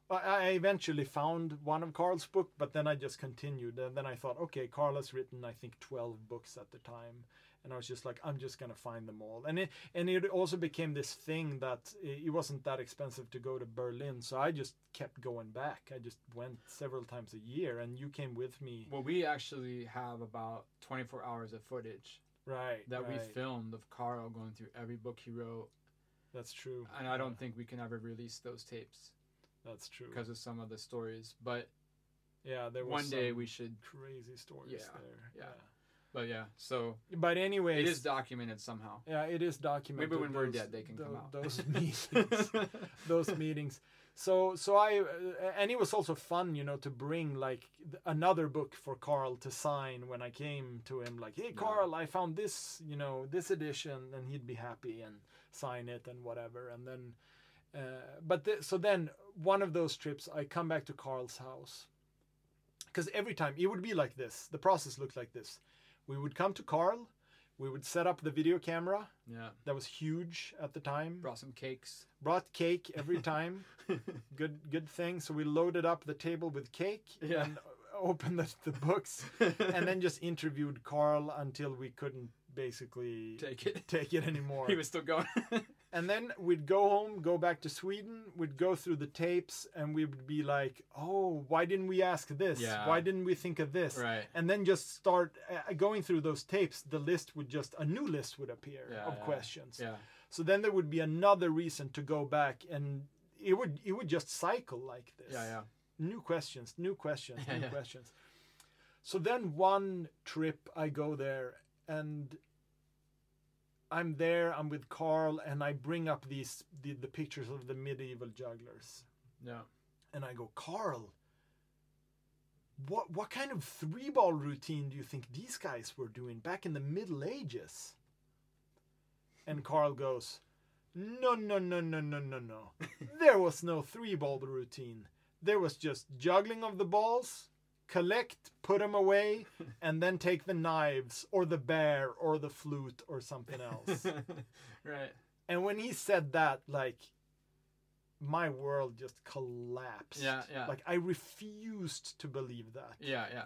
I- I eventually found one of Carl's book, but then I just continued. And then I thought, okay, Carl has written, I think, 12 books at the time. And I was just like, I'm just going to find them all. And it, and it also became this thing that it wasn't that expensive to go to Berlin. So I just kept going back. I just went several times a year. And you came with me. Well, we actually have about 24 hours of footage Right. that we filmed of Carl going through every book he wrote, That's true. and I don't think we can ever release those tapes That's true. because of some of the stories. But Yeah, there was one day we should. crazy stories Yeah, there. yeah. But yeah, so. But anyway, it is documented somehow. Yeah, it is documented. Maybe when we're dead, they can come out. Those meetings, those meetings. So, so I, uh, and it was also fun, you know, to bring like another book for Carl to sign when I came to him, like, "Hey, Yeah. Carl, I found this, you know, this edition," and he'd be happy and sign it and whatever. And then, uh, but so then one of those trips, I come back to Carl's house because every time it would be like this. The process looked like this. We would come to Carl. We would set up the video camera yeah, that was huge at the time. brought some cakes. Brought cake every time. good good thing. So we loaded up the table with cake Yeah. and opened the, the books and then just interviewed Carl until we couldn't basically Take it. take it anymore. He was still going. And then we'd go home, go back to Sweden, we'd go through the tapes and we would be like, "Oh, why didn't we ask this? Yeah. Why didn't we think of this?" right. and then just start uh, going through those tapes the list would just a new list would appear Yeah, of yeah, questions Yeah. So then there would be another reason to go back, and it would it would just cycle like this. Yeah, yeah. New questions, new questions, new questions. So then one trip I go there and I'm there, I'm with Carl, and I bring up these the, the pictures of the medieval jugglers. Yeah. And I go, Carl, what what kind of three ball routine do you think these guys were doing back in the Middle Ages? And Carl goes, No, no, no, no, no, no, no. there was no three ball routine. There was just juggling of the balls, collect, put them away, and then take the knives or the bear or the flute or something else. right. and when he said that, like, my world just collapsed. Yeah, yeah. Like I refused to believe that. Yeah, yeah.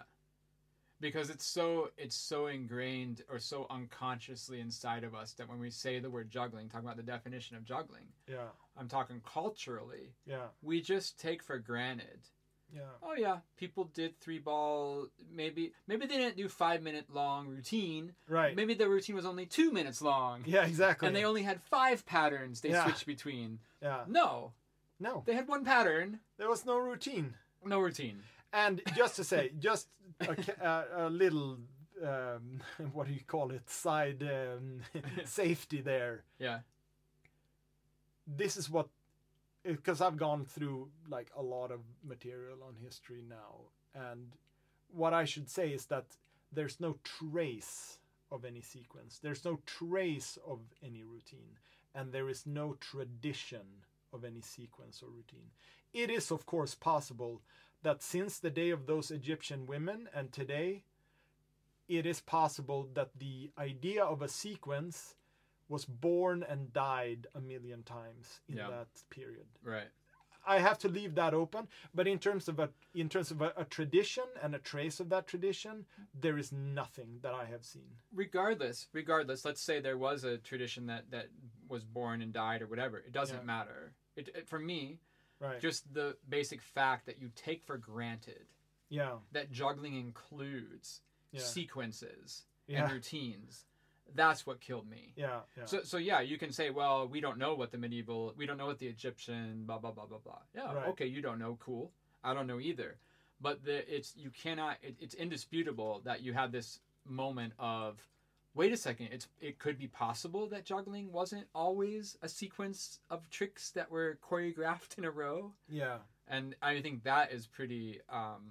Because it's so it's so ingrained or so unconsciously inside of us that when we say the word juggling, talking about the definition of juggling, Yeah, I'm talking culturally, yeah, we just take for granted. Yeah, Oh yeah, people did three ball. Maybe maybe they didn't do five minute long routine. right. Maybe the routine was only two minutes long, Yeah, exactly. and they only had five patterns they Yeah. switched between. yeah, No, no, they had one pattern, there was no routine. no routine. And just to say, just a, a, a little, um, what do you call it? Side um, safety there. Yeah, This is what, because I've gone through like a lot of material on history now, and what I should say is that there's no trace of any sequence. There's no trace of any routine, and there is no tradition of any sequence or routine. It is, of course, possible that since the day of those Egyptian women and today, it is possible that the idea of a sequence was born and died a million times in Yeah. that period. right. I have to leave that open. But in terms of a in terms of a, a tradition and a trace of that tradition, there is nothing that I have seen. regardless regardless let's say there was a tradition that that was born and died or whatever it doesn't Yeah. matter it, it for me Right. just the basic fact that you take for granted yeah. that juggling includes Yeah. sequences Yeah. and routines that's what killed me Yeah. Yeah. so so yeah you can say well we don't know what the medieval we don't know what the egyptian blah blah blah blah blah yeah Right. okay you don't know cool i don't know either but the, it's you cannot it, it's indisputable that you had this moment of wait a second it's it could be possible that juggling wasn't always a sequence of tricks that were choreographed in a row yeah. and i think that is pretty um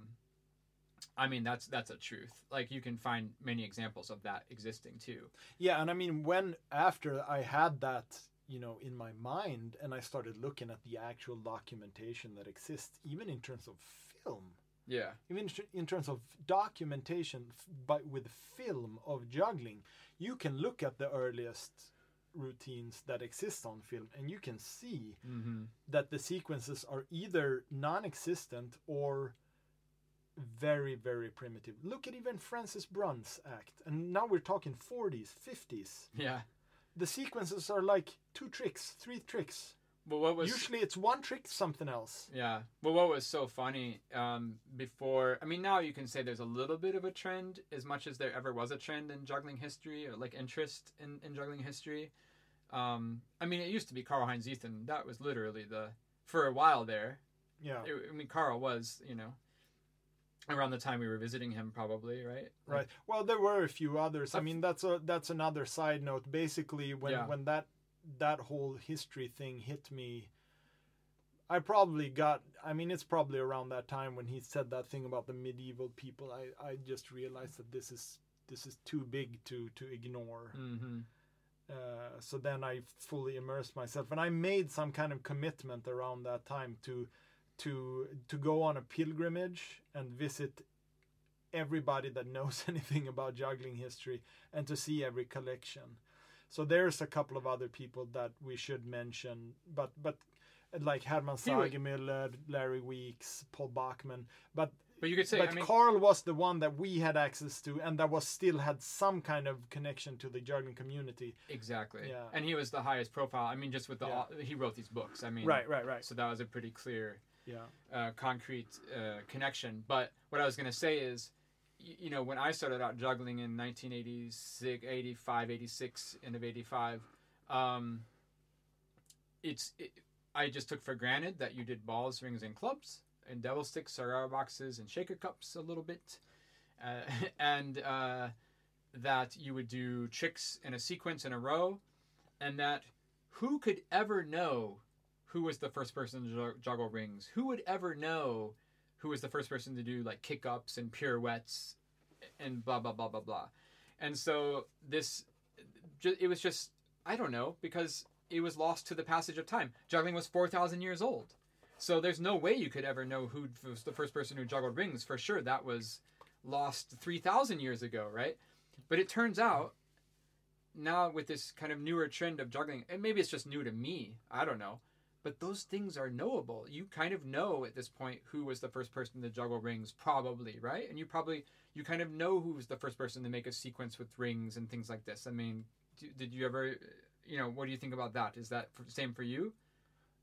i mean that's that's a truth. Like you can find many examples of that existing too. Yeah, and I mean when after I had that, you know, in my mind and I started looking at the actual documentation that exists even in terms of film, yeah. even in terms of documentation f- but with film of juggling, you can look at the earliest routines that exist on film and you can see mm-hmm. that the sequences are either non-existent or very very primitive look at even francis brunn's act and now we're talking 40s 50s yeah the sequences are like two tricks three tricks But what was usually it's one trick something else yeah? Well, what was so funny um, before? I mean, now you can say there's a little bit of a trend, as much as there ever was a trend in juggling history or like interest in, in juggling history. Um, I mean, it used to be Karl Heinz Ziethen. That was literally the for a while there. yeah It- I mean, Carl was you know around the time we were visiting him, probably right. Right well there were a few others i mean that's a that's another side note basically when Yeah. when that that whole history thing hit me i probably got i mean it's probably around that time when he said that thing about the medieval people i i just realized that this is this is too big to to ignore Mm-hmm. uh, so then I fully immersed myself, and I made some kind of commitment around that time to to to go on a pilgrimage and visit everybody that knows anything about juggling history and to see every collection. So there's a couple of other people that we should mention, but but like Herman He Sagemüller, Larry Weeks, Paul Bachman, but But you could say, but I mean, Carl was the one that we had access to, and that was still had some kind of connection to the juggling community. exactly. Yeah. And he was the highest profile. I mean, just with the Yeah. he wrote these books. I mean, Right, right, right. So that was a pretty clear Yeah, uh, concrete uh, connection. But what I was going to say is, y- you know, when I started out juggling in 1986, 85, 86, end of 85, um, it's it, I just took for granted that you did balls, rings, and clubs, and devil sticks, cigar boxes, and shaker cups a little bit, uh, and uh, that you would do tricks in a sequence in a row, and that who could ever know who was the first person to juggle rings? Who would ever know who was the first person to do like kick ups and pirouettes and blah blah blah blah blah? And so this, it was just I don't know because it was lost to the passage of time. Juggling was four thousand years old, so there's no way you could ever know who was the first person who juggled rings for sure. That was lost three thousand years ago, right? But it turns out now with this kind of newer trend of juggling, and maybe it's just new to me, I don't know. But those things are knowable. You kind of know at this point who was the first person to juggle rings, probably, right? And you probably you kind of know who was the first person to make a sequence with rings and things like this. I mean, did you ever, you know, what do you think about that? Is that same for you?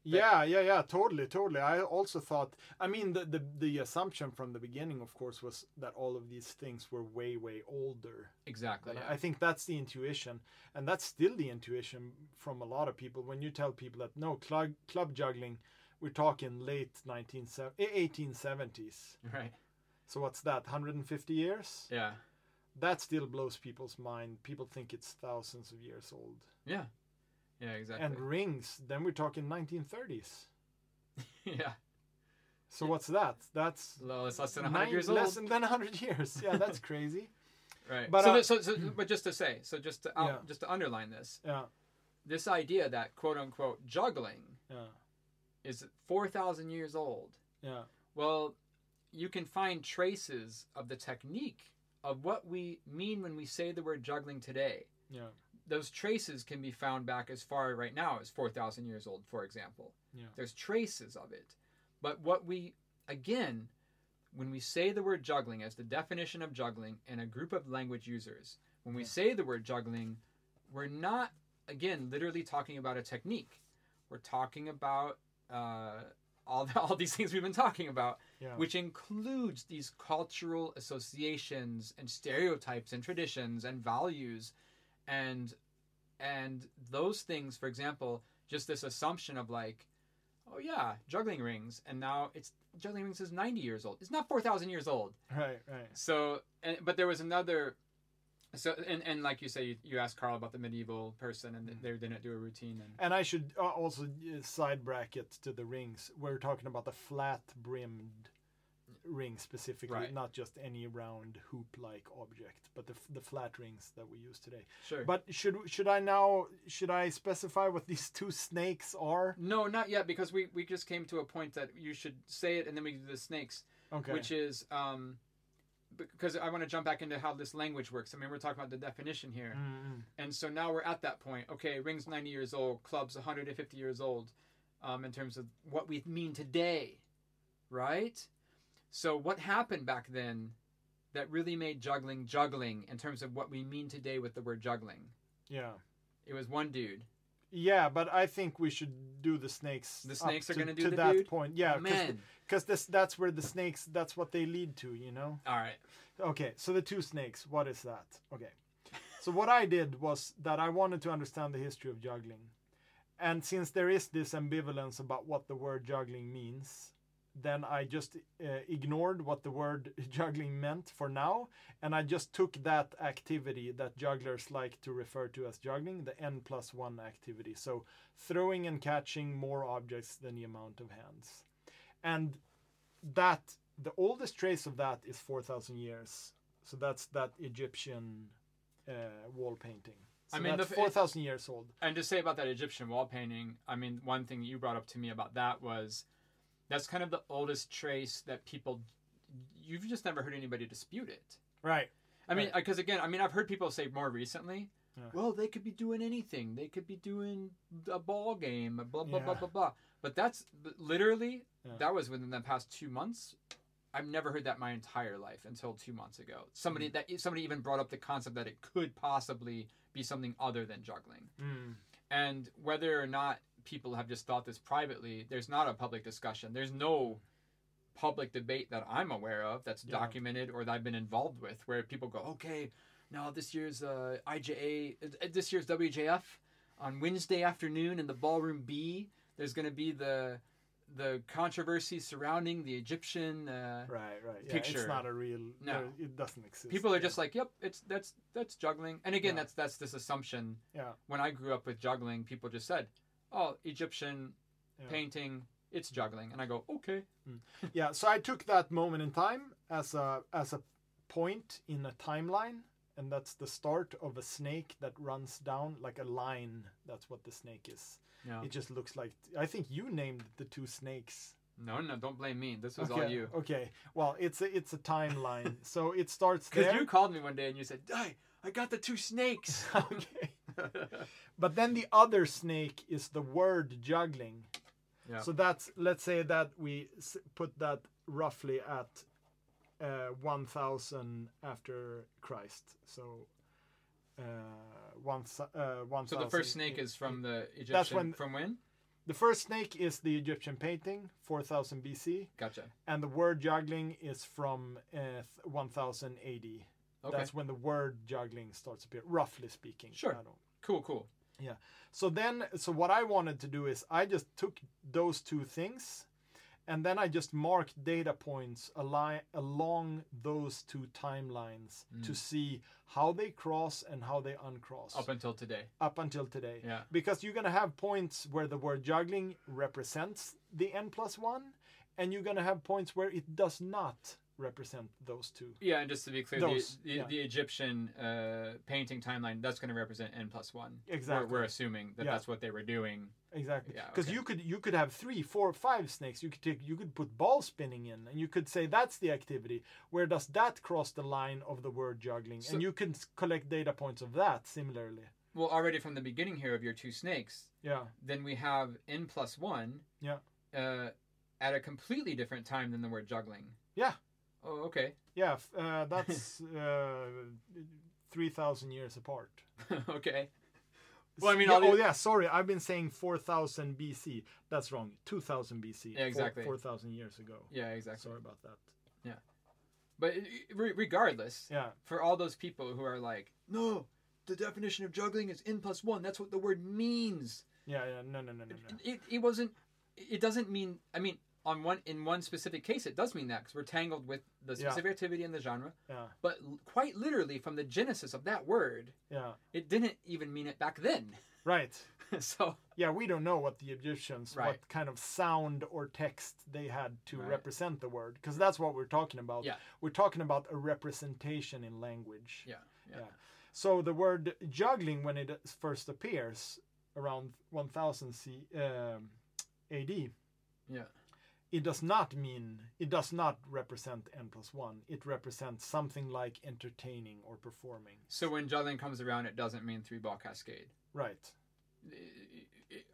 Yeah, yeah, yeah, totally, totally. I also thought. I mean, the, the the assumption from the beginning, of course, was that all of these things were way, way older. Exactly. Yeah. I think that's the intuition, and that's still the intuition from a lot of people. When you tell people that no club club juggling, we're talking late 19, 1870s. Eh, right. So what's that? 150 years? Yeah. That still blows people's mind. People think it's thousands of years old. Yeah. Yeah. Exactly. And rings, then we're talking 1930s. yeah. So what's that? That's Well, it's less than 100 nine- years old. less than 100 years. Yeah, that's crazy. Right. But, so, uh, so, so, but just to say, so just to out, Yeah. just to underline this, Yeah, this idea that quote unquote juggling yeah, is 4,000 years old. yeah, Well, you can find traces of the technique of what we mean when we say the word juggling today. yeah, Those traces can be found back as far right now as 4,000 years old, for example. Yeah. There's traces of it. But what we, again, when we say the word juggling as the definition of juggling in a group of language users, when we Yeah. say the word juggling, we're not, again, literally talking about a technique. We're talking about uh, all, all these things we've been talking about yeah. which includes these cultural associations and stereotypes and traditions and values and and those things for example just this assumption of like oh yeah juggling rings and now it's juggling rings is 90 years old it's not 4000 years old Right, right. so and, but there was another so and, and like you say you, you asked Karl about the medieval person and Mm. they didn't do a routine and And I should uh, also uh, side bracket to the rings. We're talking about the flat brimmed ring specifically, Right. not just any round hoop like object, but the, f- the flat rings that we use today. sure But should should I now should I specify what these two snakes are? no not yet because we we just came to a point that you should say it and then we do the snakes Okay. which is um, because I want to jump back into how this language works. I mean, we're talking about the definition here, Mm-mm. and so now we're at that point. Okay, rings ninety years old, clubs one hundred and fifty years old, um, in terms of what we mean today, right? So what happened back then that really made juggling juggling in terms of what we mean today with the word juggling? Yeah. It was one dude. Yeah, but I think we should do the snakes. The snakes are to- gonna do to the that dude? point. Yeah, because this that's where the snakes that's what they lead to. You know. All right. Okay, so the two snakes, what is that? Okay. So what I did was that I wanted to understand the history of juggling. And since there is this ambivalence about what the word juggling means, then I just uh, ignored what the word juggling meant for now, and I just took that activity that jugglers like to refer to as juggling, the n plus one activity. So throwing and catching more objects than the amount of hands. And that the oldest trace of that is 4000 years so that's that egyptian uh, wall painting so I mean, that's the- 4000 years old And to say about that Egyptian wall painting, I mean, one thing you brought up to me about that was that's kind of the oldest trace that people you've just never heard anybody dispute it. right I mean, Right. because again, I mean, I've heard people say more recently, Yeah. well, they could be doing anything. They could be doing a ball game, blah blah blah Yeah. blah blah. But that's literally Yeah. that was within the past two months. I've never heard that my entire life until two months ago. Somebody Mm. that somebody even brought up the concept that it could possibly be something other than juggling. mm. And whether or not people have just thought this privately, there's not a public discussion. There's no public debate that I'm aware of that's Yeah. documented or that I've been involved with where people go, okay, now this year's uh, IJA, uh, this year's WJF, on Wednesday afternoon in the ballroom B, there's going to be the the controversy surrounding the Egyptian. Uh, Right, right. Yeah, Picture. it's not a real. No. it doesn't exist. people are yeah. just like, "Yep, it's that's that's juggling." And again, Yeah. that's that's this assumption. Yeah. When I grew up with juggling, people just said, "Oh, Egyptian Yeah. painting, it's juggling," and I go, "Okay." Hmm. yeah. So I took that moment in time as a as a point in a timeline, and that's the start of a snake that runs down like a line. That's what the snake is. Yeah. It just looks like. I think you named the two snakes. No, no, don't blame me. This was okay. all you. Okay. Well, it's a it's a timeline. so it starts there. Because you called me one day and you said, "Hey, I got the two snakes." okay. But then the other snake is the word juggling. Yeah. So that's let's say that we put that roughly at uh, 1000 after Christ. So uh, one, uh, 1000. so the first snake is from the Egyptian. That's when- from when? the first snake is the Egyptian painting 4000 BC Gotcha. and the word juggling is from uh, th- 1000 AD. Okay. That's when the word juggling starts to appear roughly speaking. Sure. I don't- Cool. Cool. So then, so what I wanted to do is I just took those two things, and then I just marked data points ali- along those two timelines to mm. see how they cross and how they uncross Up until today. up until today. Yeah. Because you're gonna have points where the word juggling represents the n plus one, and you're gonna have points where it does not represent those two. Yeah, and just to be clear, Those, the, the, yeah. the Egyptian uh, painting timeline that's going to represent n plus one. Exactly. We're, we're assuming that Yeah. that's what they were doing. Exactly. Yeah, Because okay. you could you could have three, four, five snakes. You could take you could put ball spinning in, and you could say that's the activity. Where does that cross the line of the word juggling? So- and you can collect data points of that similarly. Well, already from the beginning here of your two snakes, Yeah. then we have n plus one. Yeah. Uh, at a completely different time than the word juggling. Yeah. Oh, okay. Yeah. Uh, that's uh, three thousand years apart. okay. Well, I mean, yeah, oh yeah, sorry, I've been saying four thousand BC. That's wrong. Two thousand BC. Yeah, exactly. Four thousand years ago. Yeah, exactly. Sorry about that. Yeah, but re- regardless, Yeah. for all those people who are like, no, the definition of juggling is n plus one. That's what the word means. Yeah. Yeah. No. No. No. No. No. It, it wasn't. It doesn't mean. I mean, on one in one specific case, it does mean that because we're tangled with the Yeah. specific activity and the genre. Yeah. But l- quite literally, from the genesis of that word, Yeah. it didn't even mean it back then. Right. so Yeah, we don't know what the Egyptians, Right. what kind of sound or text they had to Right. represent the word, because that's what we're talking about. Yeah. We're talking about a representation in language. yeah, yeah, Yeah. So the word juggling, when it first appears around 1000 C, um, AD, yeah. It does not mean, it does not represent n plus one. It represents something like entertaining or performing. So when juggling comes around, it doesn't mean three ball cascade. Right.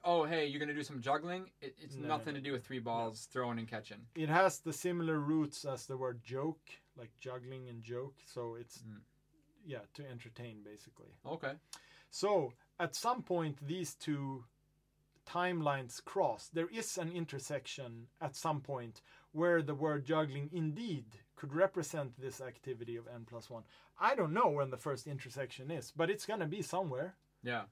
Oh, hey, you're gonna do some juggling? It, it's No, no, nothing no. to do with three balls throwing and catching. It has the similar roots as the word joke, like juggling and joke. So it's, Mm. yeah, to entertain basically. Okay. So at some point, these two timelines cross. There is an intersection at some point where the word juggling indeed could represent this activity of n plus one. I don't know when the first intersection is, but it's gonna be somewhere. Yeah.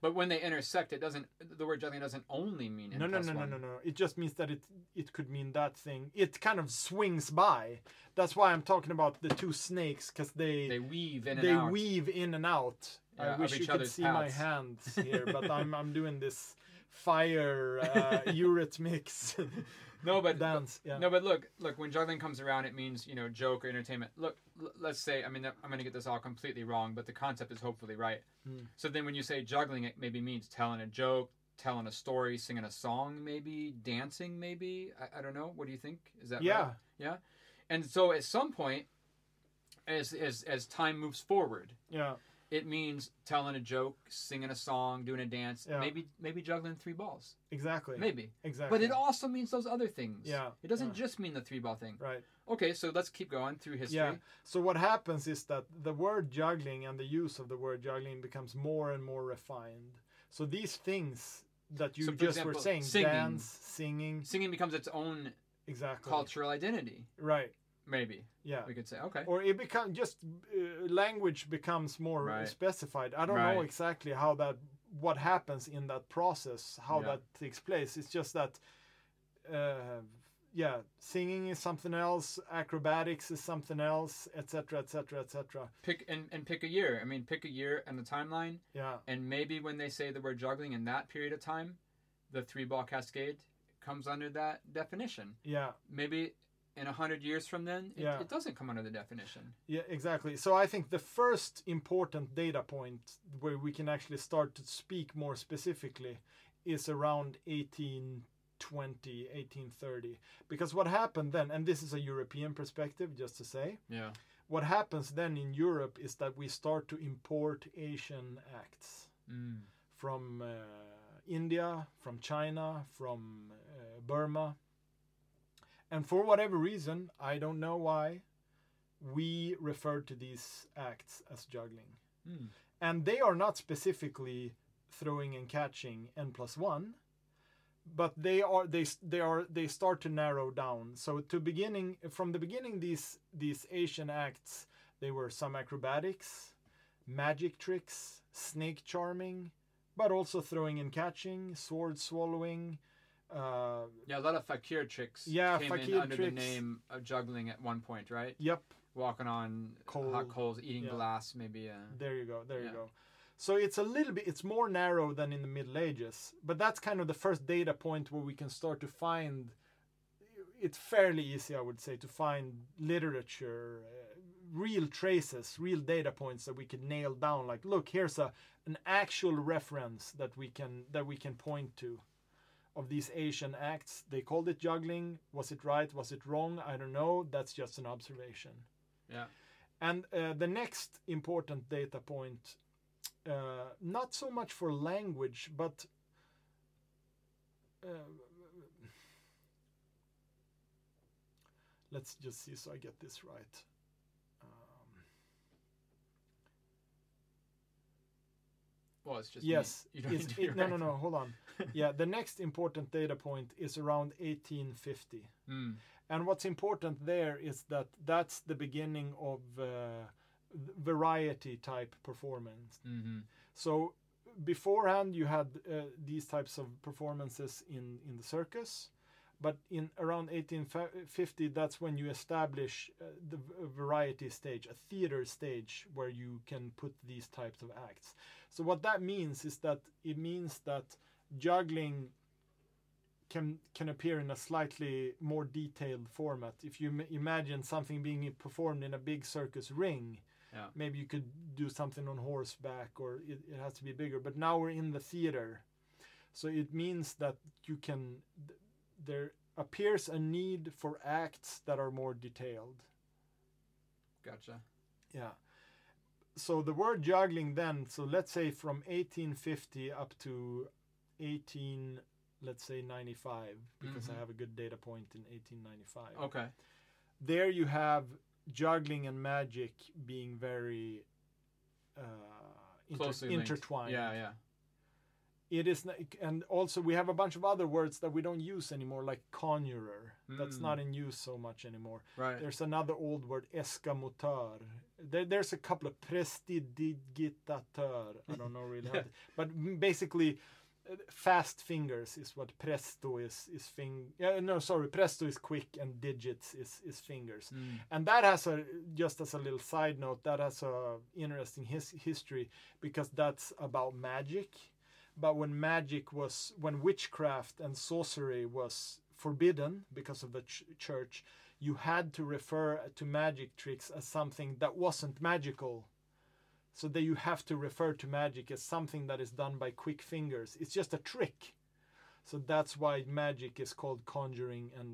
But when they intersect, it doesn't. The word juggling doesn't only mean n No, no, no, no, one. no, no. It just means that it it could mean that thing. It kind of swings by. That's why I'm talking about the two snakes because they They weave in and they out. weave in and out. Yeah, I wish you could see my hands here, but I'm I'm doing this fire uh, eurythmics No, but dance. Yeah. no, but look, look. When juggling comes around, it means you know joke or entertainment. Look, l- let's say. I mean, I'm going to get this all completely wrong, but the concept is hopefully right. Hmm. So then, when you say juggling, it maybe means telling a joke, telling a story, singing a song, maybe dancing, maybe. I, I don't know. What do you think? Is that Yeah. right? Yeah. And so, at some point, as as as time moves forward, Yeah. It means telling a joke, singing a song, doing a dance, Yeah. maybe maybe juggling three balls, Exactly. maybe. Exactly. But it also means those other things. Yeah, It doesn't yeah. just mean the three ball thing. right. Okay, so let's keep going through history. Yeah. So what happens is that the word juggling and the use of the word juggling becomes more and more refined. So these things that you So, just example, were saying, singing. dance, singing, Singing becomes its own exactly. cultural identity. Right. Maybe Yeah. we could say. Okay. or it becomes just uh, language becomes more Right. specified. I don't Right. know exactly how that what happens in that process, how Yeah. that takes place. It's just that, uh, yeah, singing is something else, acrobatics is something else, etc., etc., etc. Pick and, and pick a year. I mean, pick a year and a timeline, Yeah, and maybe when they say the word juggling in that period of time, the three ball cascade comes under that definition. yeah, Maybe in a hundred years from then, it, Yeah. it doesn't come under the definition. yeah, exactly. So I think the first important data point where we can actually start to speak more specifically is around 1820, 1830. Because what happened then, and this is a European perspective, just to say, Yeah. what happens then in Europe is that we start to import Asian acts Mm. from uh, India, from China, from uh, Burma. And for whatever reason, I don't know why, we refer to these acts as juggling. Mm. And they are not specifically throwing and catching n plus one, but they are they they are they start to narrow down. So to beginning from the beginning, these these Asian acts they were some acrobatics, magic tricks, snake charming, but also throwing and catching, sword swallowing. Uh, Yeah, a lot of fakir tricks Yeah, came fakir in under tricks. the name of juggling at one point, right? yep, Walking on Coal. hot coals, eating Yeah. glass, maybe. Uh, There you go. There Yeah. you go. So it's a little bit it's more narrow than in the Middle Ages, but that's kind of the first data point where we can start to find it's fairly easy I would say to find literature uh, real traces, real data points that we can nail down like look here's a an actual reference that we can that we can point to of these Asian acts. They called it juggling. Was it right? Was it wrong? I don't know. That's just an observation. yeah. And uh, the next important data point, uh, not so much for language, but uh, let's just see so I get this right. Well, it's just yes, me. You don't it's- need to it- no, no, no. Hold on. yeah, the next important data point is around 1850. Mm. And what's important there is that that's the beginning of uh, variety type performance. hmm So beforehand, you had uh, these types of performances in, in the circus, but in around 1850, that's when you establish uh, the variety stage, a theater stage where you can put these types of acts. So what that means is that it means that juggling can can appear in a slightly more detailed format. If you m- imagine something being performed in a big circus ring, Yeah. maybe you could do something on horseback or it, it has to be bigger. But now we're in the theater, so it means that you can. th- There appears a need for acts that are more detailed. Gotcha. Yeah. So the word juggling then, so let's say from 1850 up to 18, let's say 95, because I Mhm. have a good data point in 1895. Okay. There you have juggling and magic being very uh, inter- intertwined. Yeah, yeah. It is, and also we have a bunch of other words that we don't use anymore, like conjurer. That's Mm. not in use so much anymore. Right. There's another old word, escamoteur. There, there's a couple of prestidigitateur. I don't know really, how Yeah. to- but basically, uh, fast fingers is what presto is. Is fing? Yeah, no, sorry, presto is quick and digits is is fingers. Mm. And that has a just as a little side note, that has a interesting his, history because that's about magic. But when magic was, when witchcraft and sorcery was forbidden because of the ch- church, you had to refer to magic tricks as something that wasn't magical. So that you have to refer to magic as something that is done by quick fingers. It's just a trick. So that's why magic is called conjuring and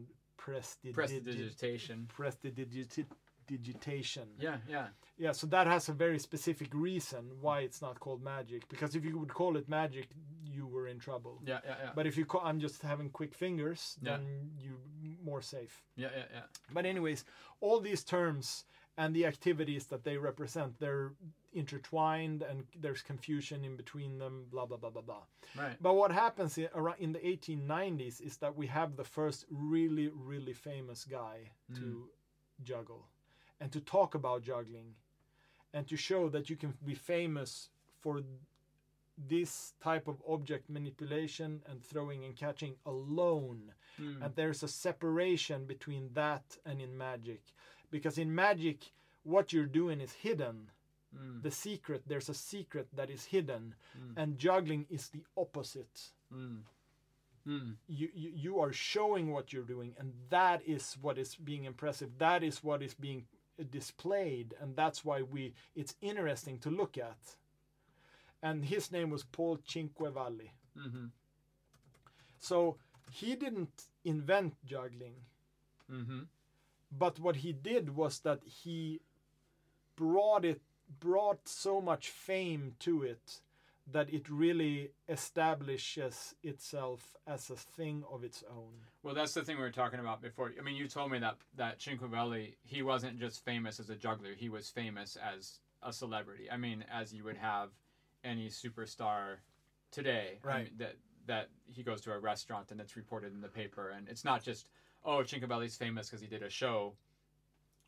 prestidigit- Prestidigitation. prestidigitation. Yeah, yeah. Yeah, so that has a very specific reason why it's not called magic. Because if you would call it magic, you were in trouble. Yeah, yeah, yeah. But if you call, I'm just having quick fingers, Yeah. then you more safe. yeah, yeah, yeah. But anyways, all these terms and the activities that they represent, they're intertwined and there's confusion in between them. Blah blah blah blah blah. Right. But what happens in, around in the 1890s is that we have the first really, really famous guy mm. to juggle and to talk about juggling and to show that you can be famous for this type of object manipulation and throwing and catching alone Mm. and there's a separation between that and in magic because in magic what you're doing is hidden Mm. the secret there's a secret that is hidden Mm. and juggling is the opposite Mm. Mm. you, you you are showing what you're doing and that is what is being impressive that is what is being displayed and that's why we it's interesting to look at and his name was paul cinquevalli Mhm. so he didn't invent juggling Mhm. but what he did was that he brought it brought so much fame to it that it really establishes itself as a thing of its own Well, that's the thing we were talking about before. I mean, you told me that that Cinquevalli, he wasn't just famous as a juggler; he was famous as a celebrity. I mean, as you would have any superstar today. I mean, that that he goes to a restaurant and it's reported in the paper, and it's not just oh Cinquevalli's famous because he did a show.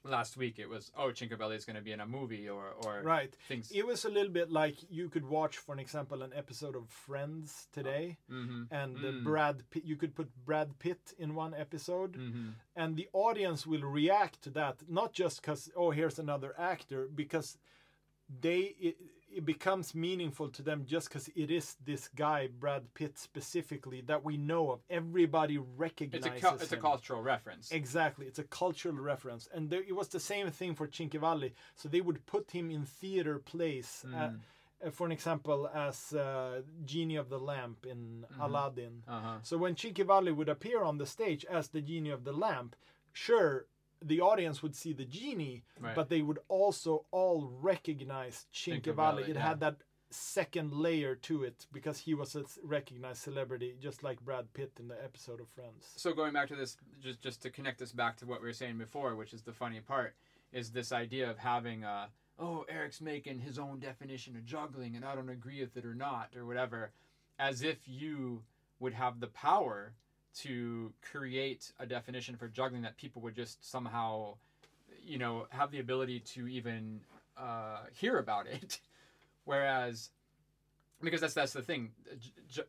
Last week it was oh Cinquevalli's going to be in a movie or or right things. it was a little bit like you could watch for an example an episode of friends today hmm and uh, Mm. brad pitt you could put brad pitt in one episode hmm and the audience will react to that not just because oh here's another actor because they it, it becomes meaningful to them just because it is this guy brad pitt specifically that we know of everybody It's recognizes a cul- it's a cultural reference. Exactly, it's a cultural reference, and there, it was the same thing for Cinquevalli. So they would put him in theater plays, uh, Mm. uh, for an example, as uh, genie of the lamp in Mhm. Aladdin. Uh huh. So when Cinquevalli would appear on the stage as the genie of the lamp, sure, the audience would see the genie, Right. but they would also all recognize Cinquevalli. It yeah. had that second layer to it because he was a recognized celebrity, just like Brad Pitt in the episode of Friends. so going back to this just just to connect this back to what we were saying before which is the funny part is this idea of having uh oh eric's making his own definition of juggling and i don't agree with it or not or whatever as if you would have the power to create a definition for juggling that people would just somehow you know have the ability to even uh, hear about it whereas because that's that's the thing.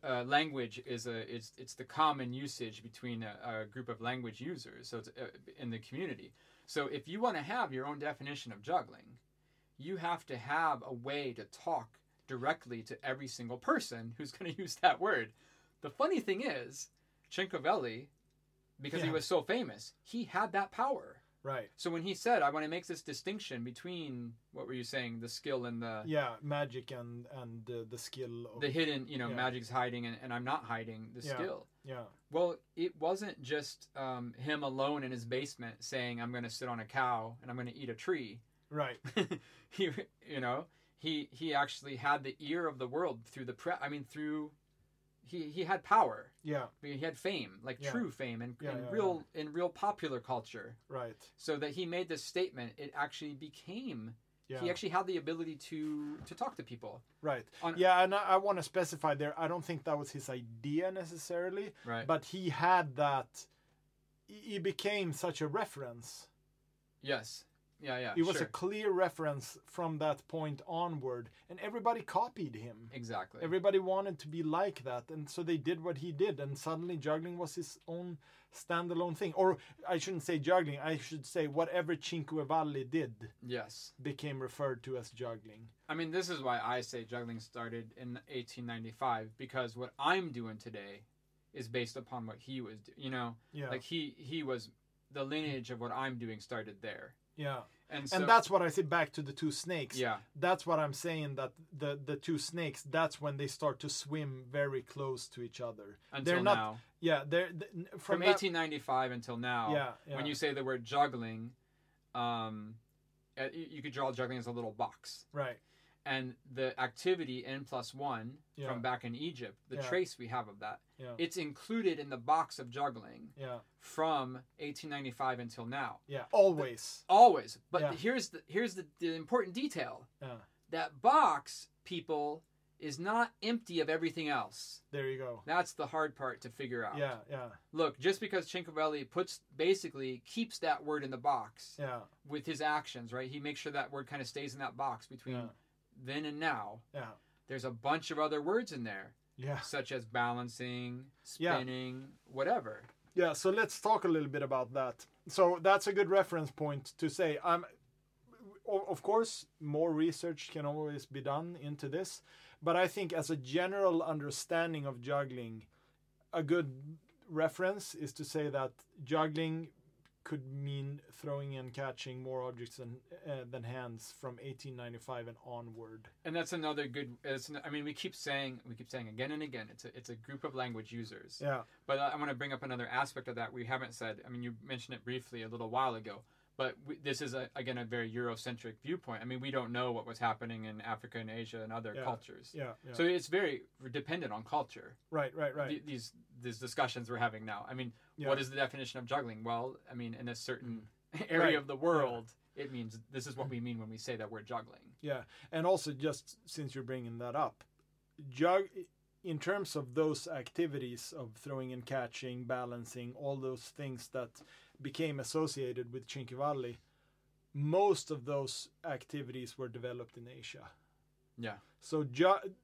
Uh, language is a it's it's the common usage between a, a group of language users. So it's uh, in the community. So if you want to have your own definition of juggling, you have to have a way to talk directly to every single person who's going to use that word. The funny thing is, Cinquevalli, because he was so famous, he had that power. Right. So when he said, "I want to make this distinction between what were you saying, the skill and the Yeah, magic and and uh, the skill. Of, the hidden, you know, Yeah. magic's hiding and, and I'm not hiding the Yeah. skill." yeah, Well, it wasn't just um, him alone in his basement saying, "I'm going to sit on a cow and I'm going to eat a tree." right. he, you know, he he actually had the ear of the world through the pre. I mean, through he he had power. Yeah, he had fame, like Yeah. true fame, and, Yeah, and yeah, real in real popular culture. right. So that he made this statement, it actually became. Yeah, He actually had the ability to to talk to people. right. on- yeah, and I, I want to specify there. I don't think that was his idea necessarily, Right. but he had that. He became such a reference. yes. Yeah. Yeah. It was sure. a clear reference from that point onward, and everybody copied him. exactly. Everybody wanted to be like that, and so they did what he did, and suddenly juggling was his own standalone thing. Or I shouldn't say juggling, I should say whatever Cinquevalli did yes. became referred to as juggling. I mean, this is why I say juggling started in 1895 because what I'm doing today is based upon what he was. do- You know, Yeah, like he he was the lineage of what I'm doing started there, yeah, and so and that's what I say back to the two snakes. yeah, That's what I'm saying. That the the two snakes. That's when they start to swim very close to each other. until They're not now. Yeah, they're th- From, from, that- 1895 until now. Yeah, yeah. When you say the word juggling, um, uh, you could draw juggling as a little box. right. And the activity n plus one Yeah. from back in Egypt, the Yeah. trace we have of that, Yeah. it's included in the box of juggling Yeah, from 1895 until now. yeah, always. Always. But Yeah. here's the here's the, the important detail. Yeah, That box, people, is not empty of everything else. there you go. That's the hard part to figure out. Yeah, yeah, Look, just because Cinquevalli puts basically keeps that word in the box yeah, with his actions, right? He makes sure that word kind of stays in that box between Yeah. Then and now. yeah. there's a bunch of other words in there, Yeah. such as balancing, Yeah. spinning, whatever. Yeah, so let's talk a little bit about that. So that's a good reference point to say. Um, o- of course, more research can always be done into this, but I think as a general understanding of juggling, a good reference is to say that juggling could mean throwing and catching more objects than uh, than hands from 1895 and onward. And that's another good. It's, I mean, we keep saying we keep saying again and again. It's a it's a group of language users. Yeah, But I, I want to bring up another aspect of that we haven't said. I mean, you mentioned it briefly a little while ago, but we, this is a, again a very Eurocentric viewpoint. I mean, we don't know what was happening in Africa and Asia and other Yeah. cultures. yeah, yeah. So it's very dependent on culture. right, right, right. th- these these discussions we're having now. I mean, Yeah. what is the definition of juggling? Well, I mean, in a certain area Right. of the world, it means this is what we mean when we say that we're juggling. Yeah, and also just since you're bringing that up, jug in terms of those activities of throwing and catching, balancing, all those things that became associated with Cinquevalli, most of those activities were developed in Asia. Yeah. So ju-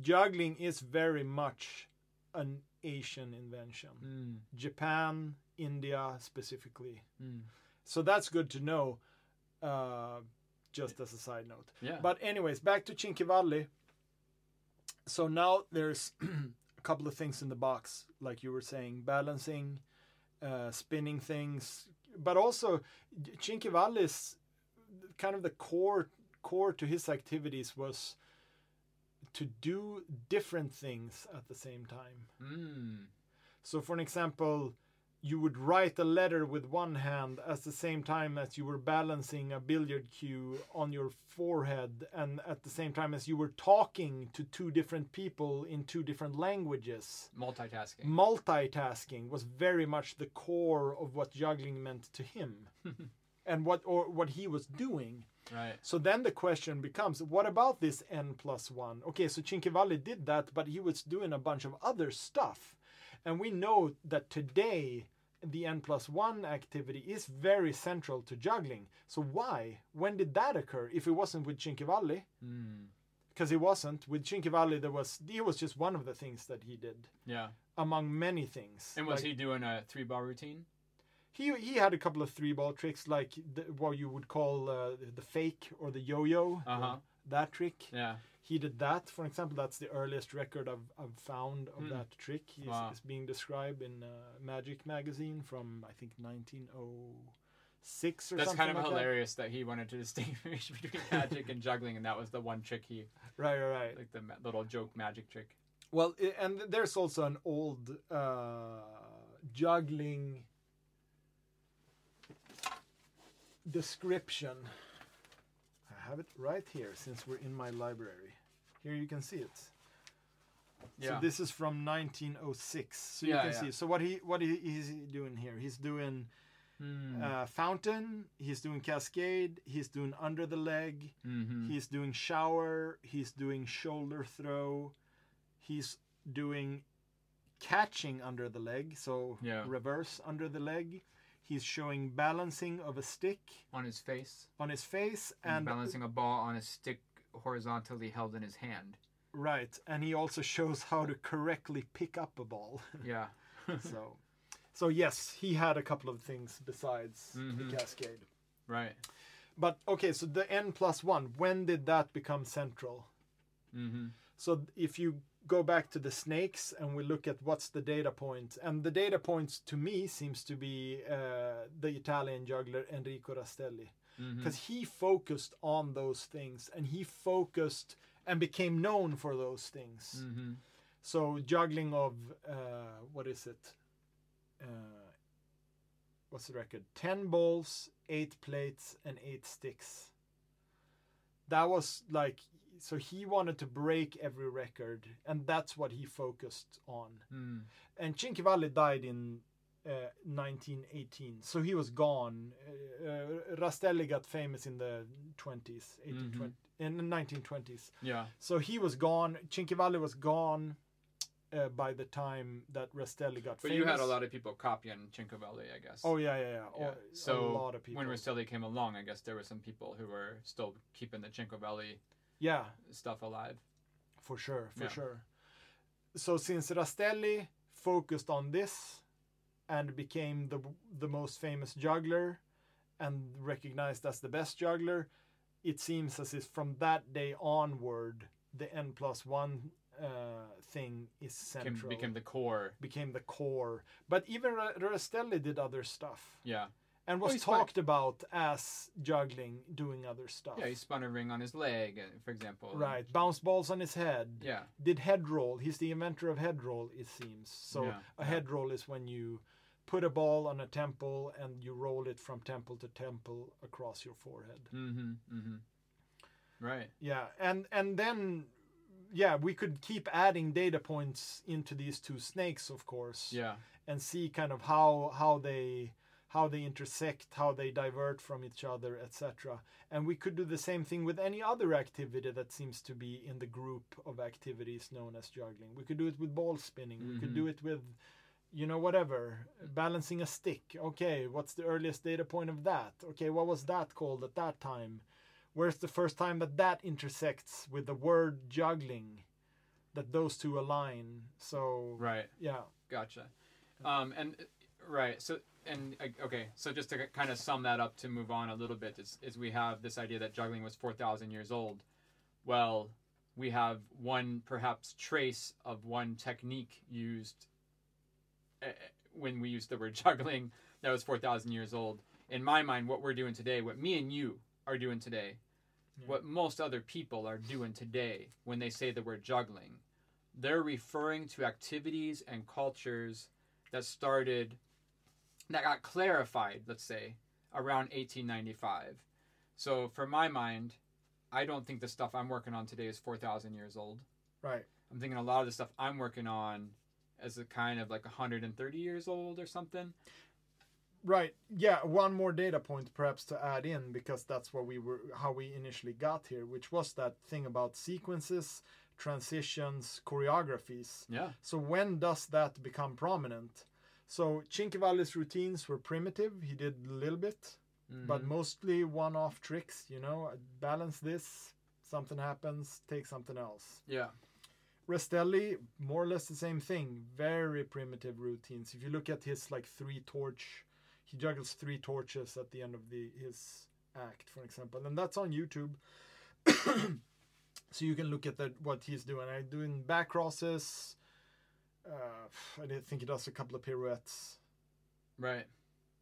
juggling is very much an Asian invention. Mm. Japan, India specifically. Mm. So that's good to know. Uh, just as a side note. Yeah. But anyways, back to Cinquevalli. So now there's a couple of things in the box, like you were saying, balancing, uh, spinning things, but also Cinquevalli's kind of the core core to his activities was to do different things at the same time. mm. So, for an example, you would write a letter with one hand at the same time as you were balancing a billiard cue on your forehead, and at the same time as you were talking to two different people in two different languages. multitasking. Multitasking was very much the core of what juggling meant to him. and what or what he was doing. right. So then the question becomes, what about this n plus one? Okay, so Cinquevalli did that, but he was doing a bunch of other stuff, and we know that today the n plus one activity is very central to juggling. So why? When did that occur? If it wasn't with Cinquevalli, Mm. because it wasn't with Cinquevalli, there was he was just one of the things that he did Yeah. among many things. And was Like- he doing a three bar routine? he he had a couple of three ball tricks like the, what you would call uh, the fake or the yo-yo Uh-huh. that trick Yeah. He did that for example that's the earliest record i've, I've found of Hmm. that trick He's, Wow. it's being described in uh, magic magazine from i think 1906 or That's something That's kind of like hilarious that. he wanted to distinguish between magic and juggling, and that was the one trick he, right right right like the ma- little joke magic trick. well i and there's also an old uh, juggling description i have it right here since we're in my library here you can see it Yeah. So this is from 1906. So you Yeah, can yeah. see. So what he what he, he's doing here? He's doing Hmm. uh, fountain. He's doing cascade. He's doing under the leg. mm-hmm. He's doing shower. He's doing shoulder throw. He's doing catching under the leg. So Yeah. reverse under the leg. He's showing balancing of a stick on his face on his face and and balancing a ball on a stick horizontally held in his hand. right. And he also shows how to correctly pick up a ball. Yeah. so so yes he had a couple of things besides Mhm. the cascade right. but okay so the n plus one when did that become central Mm-hmm. so if you go back to the snakes and we look at what's the data point and the data points to me seems to be uh, the italian juggler enrico rastelli Mm-hmm. because he focused on those things and he focused and became known for those things Mm-hmm. So juggling of uh, what is it? Uh, what's the record? Ten balls, eight plates, and eight sticks. That was like so he wanted to break every record, and that's what he focused on. Mm. And Cinquevalli died in uh, 1918, so he was gone. Uh, uh, Rastelli got famous in the 20s, 1820, in the 1920s. Yeah. So he was gone. Cinquevalli was gone uh, by the time that Rastelli got But famous. you had a lot of people copying Cinquevalli, I guess. Oh yeah, yeah, yeah. Yeah. Oh, So a lot of people. when Rastelli came along, I guess there were some people who were still keeping the Cinquevalli yeah, stuff alive. for sure, for Yeah. sure. So since Rastelli focused on this and became the the most famous juggler and recognized as the best juggler, it seems as if from that day onward, the n plus one uh, thing is central. became the core. became the core. But even Ra- Rastelli did other stuff Yeah. And Oh, was fine. talked about as juggling, doing other stuff. Yeah, he spun a ring on his leg, uh, for example. Right, bounce balls on his head. Yeah. Did head roll. He's the inventor of head roll, it seems. So Yeah, a head roll is when you put a ball on a temple and you roll it from temple to temple across your forehead. Mm-hmm. Mm-hmm. Right. Yeah, and and then yeah, we could keep adding data points into these two snakes, of course. Yeah. and see kind of how how they how they intersect, how they divert from each other, etc. And we could do the same thing with any other activity that seems to be in the group of activities known as juggling. We could do it with ball spinning. We could Mhm. do it with you know whatever balancing a stick okay what's the earliest data point of that okay what was that called at that time where's the first time that that intersects with the word juggling that those two align so Right. yeah Gotcha. Um, and right. So and okay. So just to kind of sum that up to move on a little bit is, is we have this idea that juggling was four thousand years old. Well, we have one perhaps trace of one technique used uh, when we used the word juggling that was four thousand years old. In my mind, what we're doing today, what me and you are doing today, Yeah. what most other people are doing today when they say the word juggling, they're referring to activities and cultures that started, that got clarified, let's say, around 1895. So, for my mind, I don't think the stuff I'm working on today is 4,000 years old. right I'm thinking a lot of the stuff I'm working on is a kind of like 130 years old or something. Right. Yeah. One more data point, perhaps, to add in because that's what we were, how we initially got here, which was that thing about sequences, transitions, choreographies. Yeah. So when does that become prominent? So Cinquevalli's routines were primitive. He did a little bit, but Mhm. mostly one-off tricks. You know, balance this, something happens, take something else. yeah. Rastelli, more or less the same thing. Very primitive routines. If you look at his like three torch, he juggles three torches at the end of the his act, for example, and that's on YouTube. so you can look at that what he's doing. I'm doing back crosses. Uh, I think he does a couple of pirouettes. Right.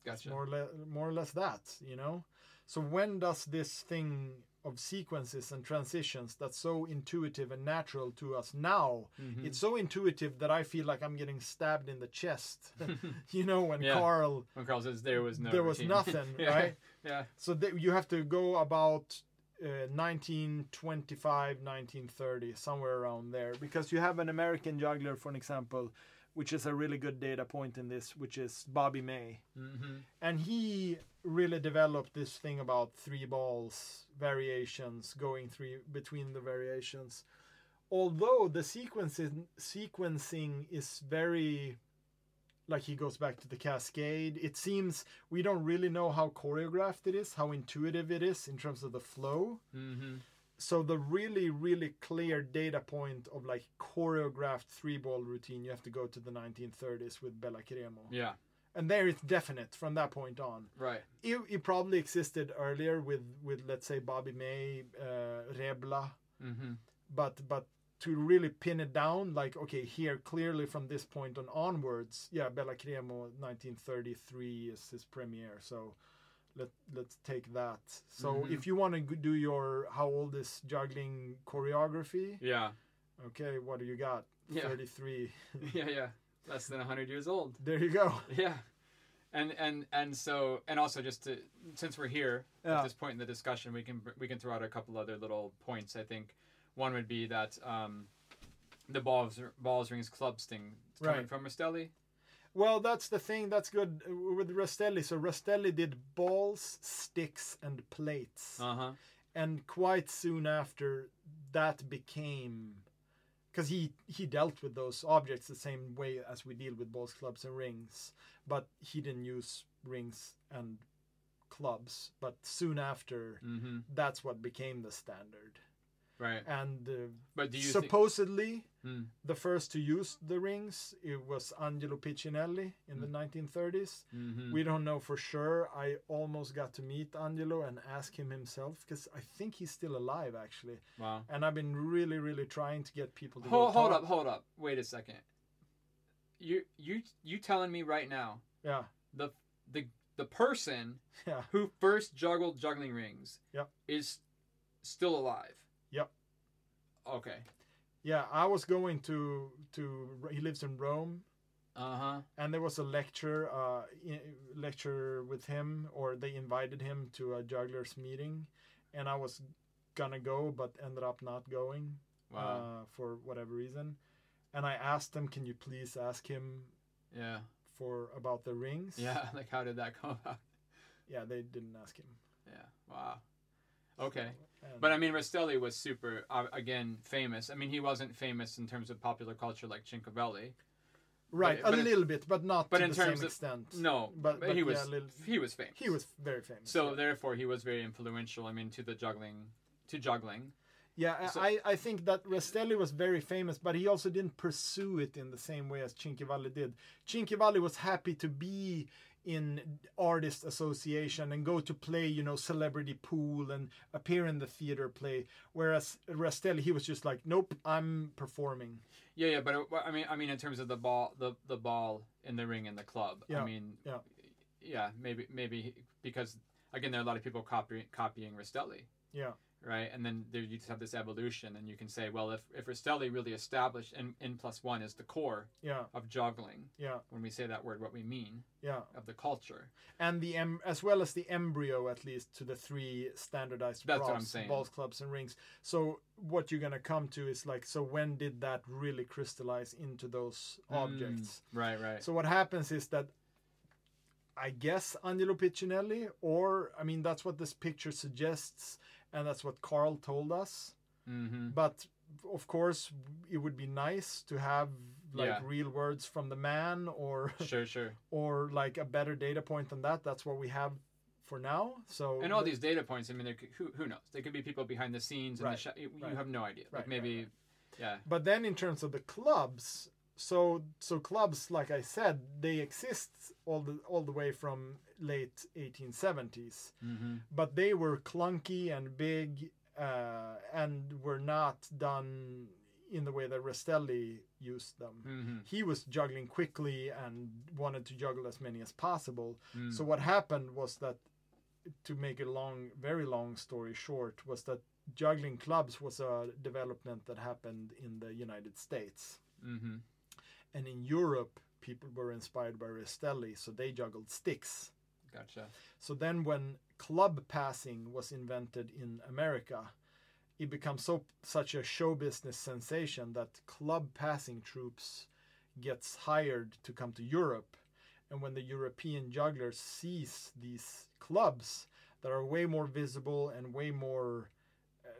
It's Gotcha. more or, le- more or less that, you know. So when does this thing of sequences and transitions that's so intuitive and natural to us now Mhm. it's so intuitive that I feel like I'm getting stabbed in the chest. you know, when Yeah. Karl, when Karl says there was no there was nothing, Yeah. right? Yeah. So th- you have to go about uh, 1925, 1930, somewhere around there, because you have an American juggler, for an example, which is a really good data point in this, which is Bobby May. Mm-hmm. And he really developed this thing about three balls, variations, going three between the variations. Although the sequencing sequencing is very like he goes back to the cascade. It seems we don't really know how choreographed it is, how intuitive it is in terms of the flow. Mm-hmm. So the really, really clear data point of like choreographed three ball routine, you have to go to the 1930s with Bela Kremo. Yeah. And there it's definite from that point on Right. it, it probably existed earlier with with let's say Bobby May, uh, Rebla, Mm-hmm. but but to really pin it down, like okay, here clearly from this point on onwards, yeah, Bela Kremo, 1933 is his premiere, so let let's take that. So Mhm. if you want to do your how old is juggling choreography, Yeah. okay, what do you got? Yeah. 33. Yeah. Yeah. Less than hundred years old. There you go. Yeah. And and and so and also just to since we're here Yeah. at this point in the discussion, we can we can throw out a couple other little points. I think one would be that um, the balls balls rings clubs thing is coming Right. from Rastelli. Well, that's the thing. That's good uh, with Rastelli. So Rastelli did balls, sticks, and plates, Uh huh. and quite soon after, that became because he he dealt with those objects the same way as we deal with balls, clubs, and rings, but he didn't use rings and clubs. But soon after, Mm-hmm. that's what became the standard. Right. and uh, But do you think? supposedly Hmm. the first to use the rings it was Angelo Piccinelli in the 1930s. Mhm. We don't know for sure. I almost got to meet Angelo and ask him himself because I think he's still alive actually. Wow. And I've been really, really trying to get people to Hold, hold up, hold up. Wait a second. You you you telling me right now Yeah, the the the person yeah, who first juggled juggling rings Yep. is still alive. Yep. Okay. yeah. I was going to to. He lives in Rome, Uh huh. and there was a lecture, uh, lecture with him, or they invited him to a jugglers meeting, and I was gonna go, but ended up not going. Wow. uh, for whatever reason. And I asked them, "Can you please ask him yeah. for about the rings?" Yeah. Like, how did that come about? yeah, they didn't ask him. Yeah. Wow. Okay. And- But I mean, Rastelli was super, uh, again, famous. I mean, he wasn't famous in terms of popular culture like Cinquevalli. right, but a it- little bit, but not but to in the terms same of- extent. No, but, but, but he yeah, was a little, he was famous. he was very famous. So yeah. therefore, he was very influential. I mean, to the juggling, to juggling. Yeah, I- So- I, I think that Rastelli was very famous, but he also didn't pursue it in the same way as Cinquevalli did. Cinquevalli was happy to be in artist association and go to play, you know, celebrity pool and appear in the theater play. Whereas Rastelli, he was just like, nope, I'm performing. Yeah, yeah, but uh, it, I mean, I mean, in terms of the ball, the the ball in the ring in the club. Yeah, I mean, yeah. yeah, maybe maybe because again, there are a lot of people copying copying Rastelli. Yeah. Right, and then there you just have this evolution, and you can say, well, if if Rastelli really established n n plus one is the core Yeah, of juggling, yeah, when we say that word, what we mean yeah. of the culture. And the em- as well as the embryo, at least to the three standardized That's what I'm props, saying. balls, clubs, and rings. So what you're gonna come to is like, so when did that really crystallize into those mm, objects? Right, right. So what happens is that I guess Angelo Piccinelli, or I mean that's what this picture suggests, and that's what Karl told us. mm-hmm. But of course, it would be nice to have like Yeah. real words from the man, or Sure, sure. or like a better data point than that. That's what we have for now. So And all the- these data points, I mean, who who knows? There could be people behind the scenes, and Right, the sh- you, right. have no idea. Like Right, right, maybe, yeah, But then in terms of the clubs, so so clubs, like I said, they exist all the all the way from late 1870s. mm-hmm. but they were clunky and big uh, and were not done in the way that Rastelli used them. Mm-hmm. He was juggling quickly and wanted to juggle as many as possible. Mm. So what happened was that, to make a long, very long story short, was that juggling clubs was a development that happened in the United States, Mm-hmm. and in Europe, people were inspired by Rastelli so they juggled sticks. Gotcha. So then, when club passing was invented in America, it becomes so such a show business sensation that club passing troops gets hired to come to Europe, and when the European jugglers sees these clubs that are way more visible and way more uh,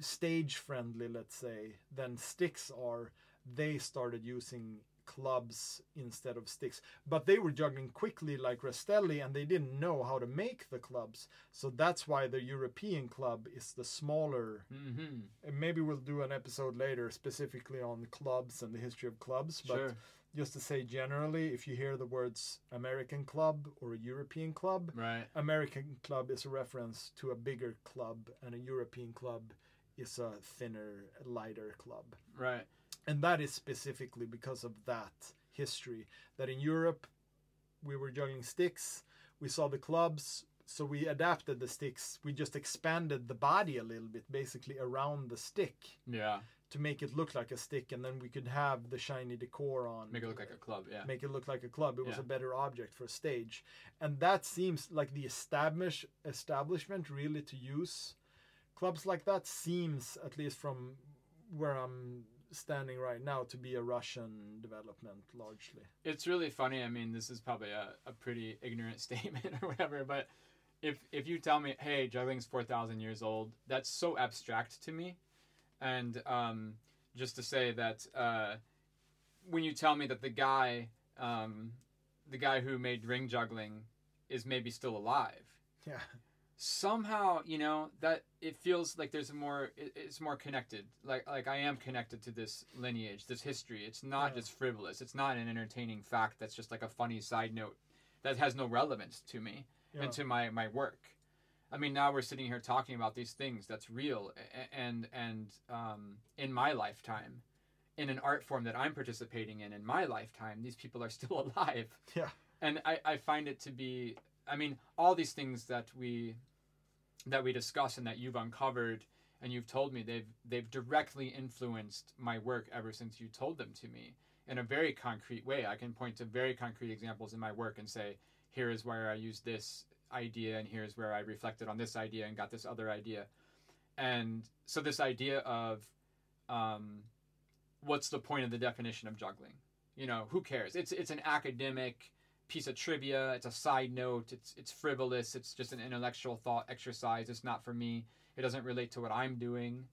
stage friendly, let's say, than sticks are, they started using clubs instead of sticks. But they were juggling quickly like Rastelli and they didn't know how to make the clubs. So that's why the European club is the smaller. Mm-hmm. And maybe we'll do an episode later specifically on clubs and the history of clubs. But Sure. just to say generally, if you hear the words American club or a European club, Right. American club is a reference to a bigger club, and a European club is a thinner, lighter club. Right. And that is specifically because of that history. That in Europe, we were juggling sticks, we saw the clubs, so we adapted the sticks. We just expanded the body a little bit, basically around the stick, Yeah. to make it look like a stick, and then we could have the shiny decor on Make it look like a club. Yeah. make it look like a club. It was a better object for a stage, and that seems like the establish establishment really to use clubs like that seems, at least from where I'm standing right now, to be a Russian development largely. It's really funny. I mean, this is probably a, a pretty ignorant statement or whatever, but if if you tell me, hey, juggling's four thousand years old, that's so abstract to me. And um, just to say that uh, when you tell me that the guy, um, the guy who made ring juggling, is maybe still alive, Yeah, somehow you know that it feels like there's a more it's more connected like like i am connected to this lineage this history it's not Yeah. just frivolous it's not an entertaining fact that's just like a funny side note that has no relevance to me Yeah. and to my my work i mean now we're sitting here talking about these things that's real and and um, in my lifetime in an art form that i'm participating in in my lifetime these people are still alive Yeah. and I, I find it to be i mean all these things that we that we discuss and that you've uncovered and you've told me they've they've directly influenced my work ever since you told them to me in a very concrete way. I can point to very concrete examples in my work and say here is where i used this idea and here's where i reflected on this idea and got this other idea. And so this idea of um, what's the point of the definition of juggling? You know who cares? It's it's an academic piece of trivia it's a side note it's it's frivolous it's just an intellectual thought exercise it's not for me it doesn't relate to what i'm doing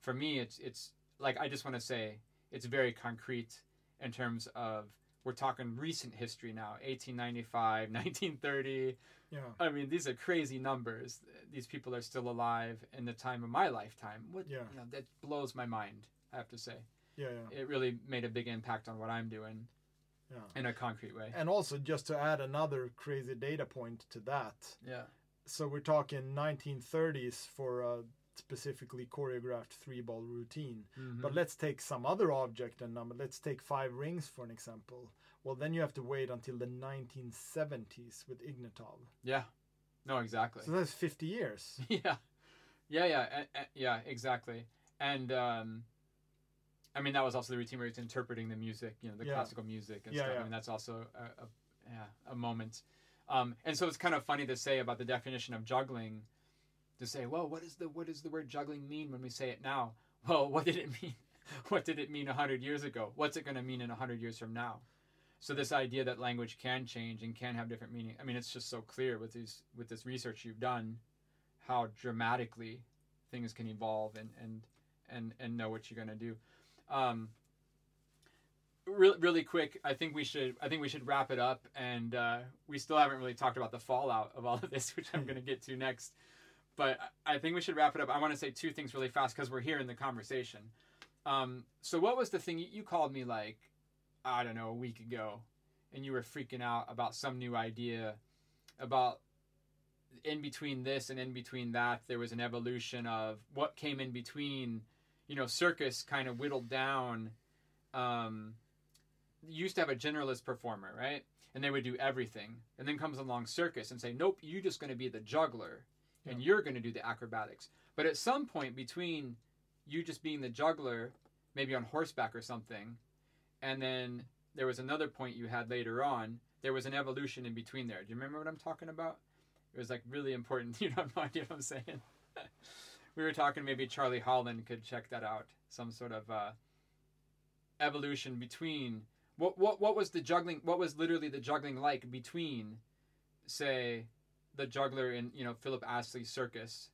for me it's it's like i just want to say it's very concrete in terms of we're talking recent history now 1895 1930 Yeah. i mean these are crazy numbers these people are still alive in the time of my lifetime what Yeah. you know that blows my mind i have to say Yeah. Yeah. it really made a big impact on what i'm doing Yeah. in a concrete way And also, just to add another crazy data point to that, yeah so we're talking 1930s for a specifically choreographed three ball routine. Mhm. But let's take some other object and number. Let's take five rings for an example. Well, then you have to wait until the 1970s with Ignatov. yeah no exactly So that's 50 years. yeah yeah yeah a- a- yeah exactly and um i mean that was also the routine where he's interpreting the music you know the Yeah. classical music and Yeah, stuff. I mean that's also a, a yeah a moment. Um and so it's kind of funny to say about the definition of juggling to say well what is the what does the word juggling mean when we say it now? Well what did it mean? What did it mean 100 years ago? What's it going to mean in 100 years from now? So this idea that language can change and can have different meaning i mean it's just so clear with these with this research you've done how dramatically things can evolve and and and and know what you're going to do um really really quick i think we should i think we should wrap it up and uh, we still haven't really talked about the fallout of all of this which i'm going to get to next. But I- think we should wrap it up. I want to say two things really fast because we're here in the conversation. Um, so what was the thing you called me like i don't know a week ago and you were freaking out about some new idea about in between this and in between that there was an evolution of what came in between you know circus kind of whittled down um used to have a generalist performer right? And they would do everything. And then comes along circus and say nope you're just going to be the juggler and you're going to do the acrobatics. But at some point between you just being the juggler maybe on horseback or something and then there was another point you had later on there was an evolution in between there. Do you remember what i'm talking about? It was like really important. You have no idea what I'm saying. We were talking. Maybe Charlie Holland could check that out. Some sort of uh, evolution between what what what was the juggling? What was literally the juggling like between, say, the juggler in you know Philip Astley's circus,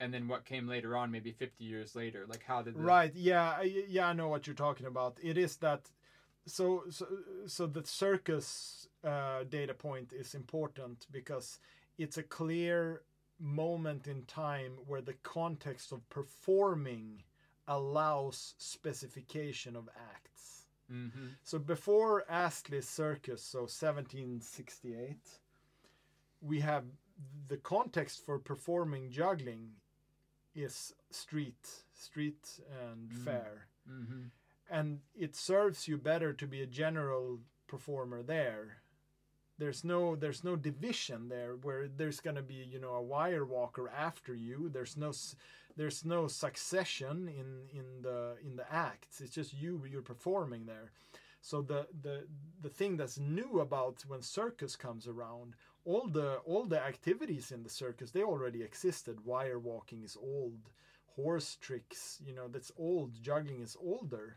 and then what came later on, maybe 50 years later. Like how did the, Right. Yeah. Yeah. I know what you're talking about. It is that. So so so the circus uh, data point is important because it's a clear moment in time where the context of performing allows specification of acts. Mhm. So before Astley's circus, so 1768, we have the context for performing juggling is street, street and Mm. fair. Mhm. And it serves you better to be a general performer there. There's no there's no division there where there's going to be, you know, a wire walker after you. There's no there's no succession in in the in the acts. It's just you you're performing there. So the the the thing that's new about when circus comes around, all the all the activities in the circus they already existed. Wire walking is old, horse tricks, you know, that's old. Juggling is older.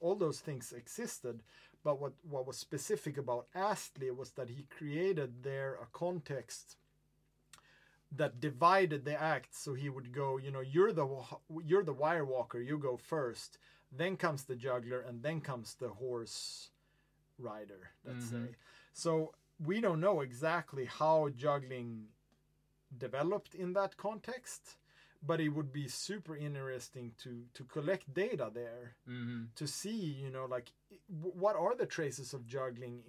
All those things existed, but what what was specific about Astley was that he created there a context that divided the acts so he would go you know you're the you're the wire walker you go first then comes the juggler and then comes the horse rider let's Mhm. say so we don't know exactly how juggling developed in that context. But it would be super interesting to to collect data there Mm-hmm. to see, you know, like what are the traces of juggling,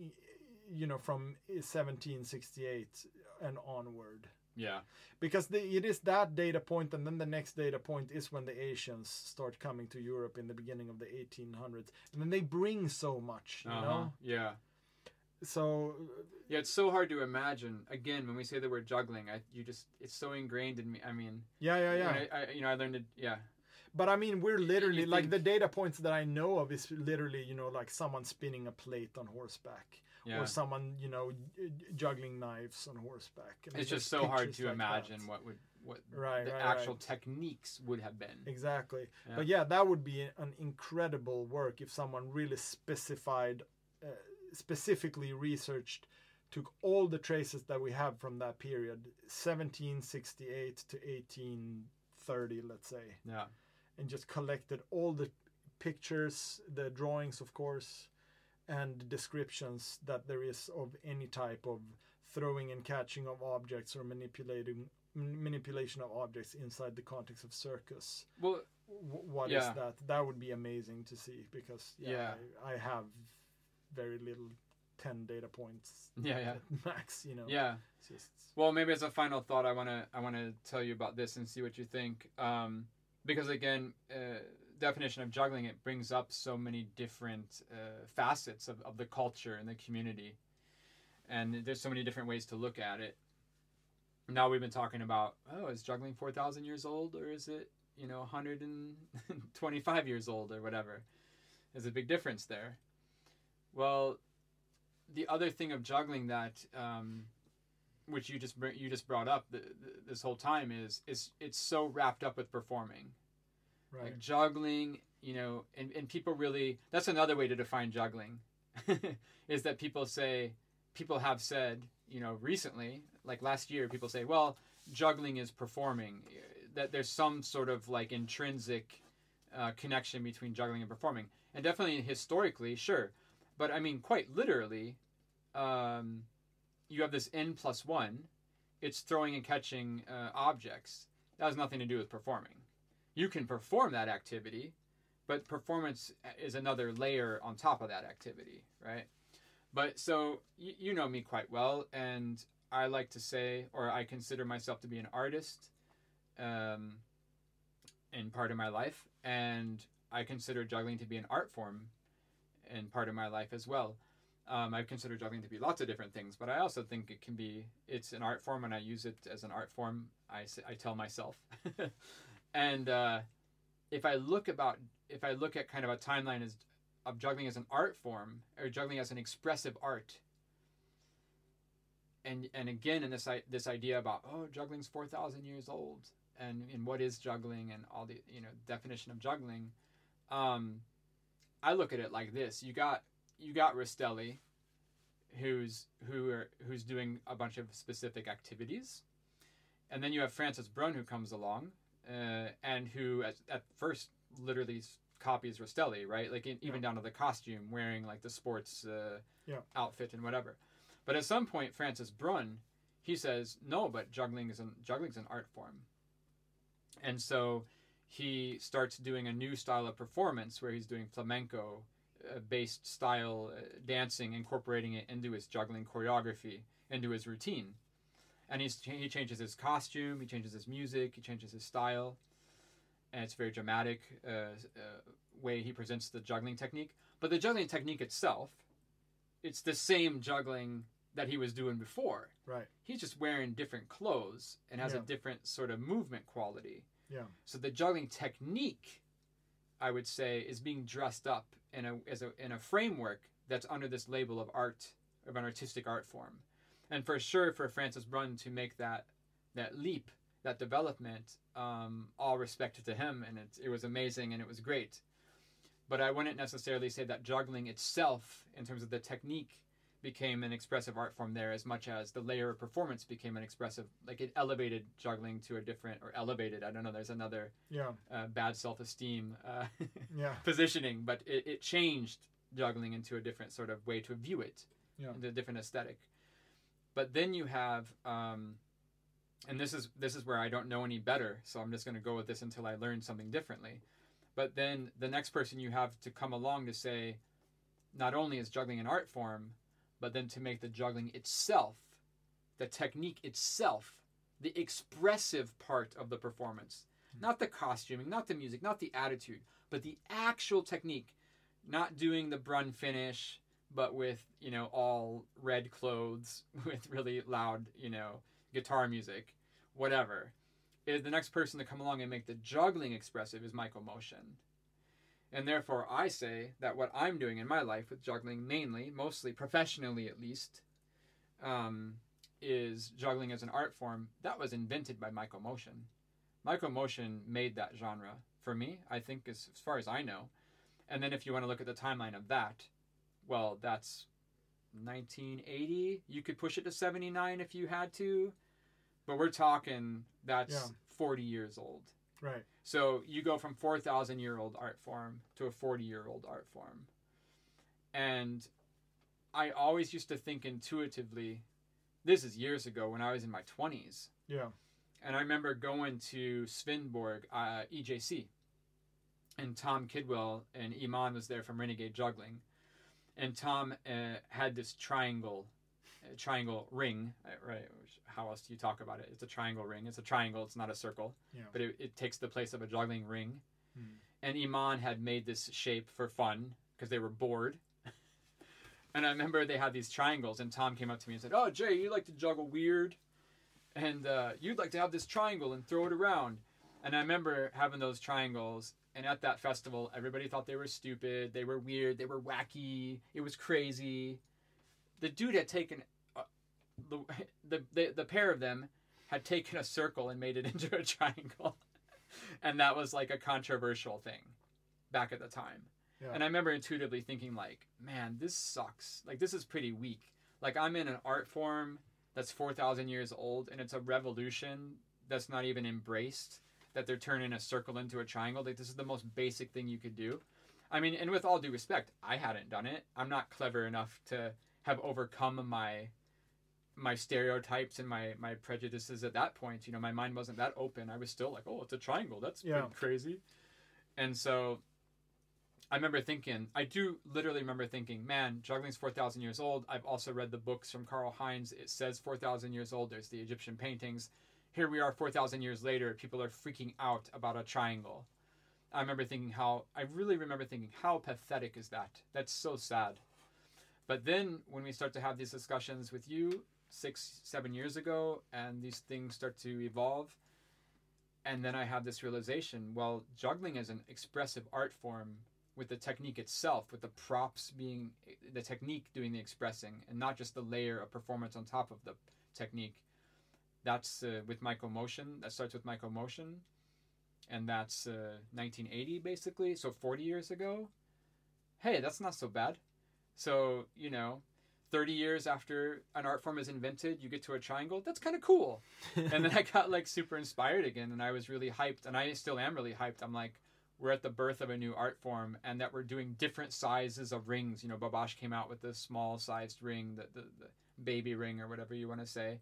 you know, from 1768 and onward. Yeah. Because the, it is that data point, and then the next data point is when the Asians start coming to Europe in the beginning of the 1800s, and then they bring so much, you Uh-huh. know. Yeah. So Yeah, it's so hard to imagine. Again, when we say the word juggling, I you just it's so ingrained in me. I mean, yeah, yeah, yeah. I, I you know I learned it. Yeah, But I mean, we're literally You like think- the data points that I know of is literally, you know, like someone spinning a plate on horseback, yeah. or someone, you know, juggling knives on horseback. It's just so hard to like imagine that. what would what Right, the right, actual right. techniques would have been. Exactly. Yeah. But yeah, that would be an incredible work if someone really specified, uh, specifically researched, took all the traces that we have from that period, 1768 to 1830, let's say, Yeah, and just collected all the pictures, the drawings, of course, and descriptions that there is of any type of throwing and catching of objects or manipulating manipulation of objects inside the context of circus well, Wh- what is Yeah. that? That would be amazing to see because yeah, Yeah. I, I have very little ten data points yeah, yeah, max. You know, yeah. Just Well, maybe as a final thought, I wanna I wanna tell you about this and see what you think. Um, because again, uh, definition of juggling it brings up so many different uh, facets of, of the culture and the community, and there's so many different ways to look at it. Now we've been talking about oh, is juggling four thousand years old or is it you know 125 years old or whatever? There's a big difference there. Well, the other thing of juggling that um, which you just you just brought up th th this whole time is is it's so wrapped up with performing. Right. like juggling you know and, and people really that's another way to define juggling is that people say people have said you know recently like last year people say well juggling is performing. That there's some sort of like intrinsic uh, connection between juggling and performing. And definitely historically sure but i mean quite literally um, you have this n plus one. It's throwing and catching uh, objects. That has nothing to do with performing. You can perform that activity, but performance is another layer on top of that activity, right? But so you, you know me quite well, and I like to say, or I consider myself to be an artist um, in part of my life, and I consider juggling to be an art form in part of my life as well. Um, I consider juggling to be lots of different things, but I also think it can be it's an art form, and I use it as an art form. I, I tell myself, and uh, if I look about if I look at kind of a timeline as of juggling as an art form or juggling as an expressive art, and and again in this this idea about oh juggling's four thousand years old and and what is juggling and all the you know definition of juggling, um, I look at it like this: you got you got Rastelli, who's who are who's doing a bunch of specific activities, and then you have Francis Brunn who comes along, uh, and who at, at first literally copies Rastelli, right? Like in, even down to the costume, wearing like the sports uh, Yeah. outfit and whatever. But at some point, Francis Brunn, he says, no, but juggling is an juggling's an art form, and so he starts doing a new style of performance where he's doing flamenco uh, based style uh, dancing, incorporating it into his juggling choreography, into his routine. And he's, he changes his costume, he changes his music, he changes his style. And it's a very dramatic uh, uh, way he presents the juggling technique. But the juggling technique itself, it's the same juggling that he was doing before. Right. He's just wearing different clothes and has Yeah. a different sort of movement quality. Yeah. So the juggling technique, I would say, is being dressed up in a as a in a framework that's under this label of art of an artistic art form, and for sure for Francis Brunn to make that that leap, that development, um, all respect to him, and it it was amazing and it was great. But I wouldn't necessarily say that juggling itself, in terms of the technique, became an expressive art form there as much as the layer of performance became an expressive like it elevated juggling to a different or elevated i don't know there's another Yeah. uh, bad self-esteem uh, Yeah. positioning but it, it changed juggling into a different sort of way to view it Yeah. into a different aesthetic but then you have um, and this is this is where I don't know any better, so I'm just going to go with this until I learn something differently. But then the next person you have to come along to say, not only is juggling an art form, but then to make the juggling itself, the technique itself, the expressive part of the performance, hmm. not the costuming, not the music, not the attitude, but the actual technique, not doing the Brunn finish, but with you know all red clothes with really loud you know guitar music, whatever. Is the next person to come along and make the juggling expressive is Michael Moschen. And therefore, I say that what I'm doing in my life with juggling, mainly, mostly professionally at least, um, is juggling as an art form that was invented by Michael Moschen. Michael Moschen made that genre for me, I think, as, as far as I know. And then if you want to look at the timeline of that, well, that's 1980. You could push it to 79 if you had to, but we're talking that's Yeah. 40 years old. Right. So you go from 4,000 year old art form to a 40 year old art form. And I always used to think intuitively, this is years ago when I was in my 20s. Yeah. And I remember going to Svendborg, uh, EJC, and Tom Kidwell and Iman was there from Renegade Juggling. And Tom uh, had this triangle, triangle ring, uh, right? which- How else do you talk about it? It's a triangle ring. It's a triangle. It's not a circle, Yeah. but it, it takes the place of a juggling ring. Hmm. And Iman had made this shape for fun because they were bored. and I remember they had these triangles, and Tom came up to me and said, "Oh, Jay, you like to juggle weird, and uh, you'd like to have this triangle and throw it around." And I remember having those triangles, and at that festival, everybody thought they were stupid, they were weird, they were wacky, it was crazy. The dude had taken the, the the the pair of them had taken a circle and made it into a triangle, and that was like a controversial thing back at the time. Yeah. And I remember intuitively thinking like, man, this sucks. Like this is pretty weak. Like I'm in an art form that's 4,000 years old and it's a revolution that's not even embraced that they're turning a circle into a triangle. Like this is the most basic thing you could do. I mean, and with all due respect, I hadn't done it. I'm not clever enough to have overcome my my stereotypes and my my prejudices at that point. You know, my mind wasn't that open. I was still like, "Oh, it's a triangle. That's Yeah. pretty crazy." And so I remember thinking, I do literally remember thinking, man, juggling's 4,000 years old. I've also read the books from Karl Heinz. It says 4,000 years old. There's the Egyptian paintings. Here we are 4,000 years later. People are freaking out about a triangle. I remember thinking how, I really remember thinking, how pathetic is that? That's so sad. But then when we start to have these discussions with you six, seven years ago, and these things start to evolve, and then I have this realization well, juggling is an expressive art form with the technique itself, with the props being the technique doing the expressing, and not just the layer of performance on top of the technique. That's uh, with Michael Moschen. That starts with Michael Moschen, and that's uh, 1980 basically. So 40 years ago. Hey, that's not so bad. So you know, 30 years after an art form is invented, you get to a triangle. That's kind of cool and then I got like super inspired again, and I was really hyped, and I still am really hyped. I'm like, we're at the birth of a new art form, and that we're doing different sizes of rings. You know, Babache came out with this small sized ring, the, the, the baby ring or whatever you want to say,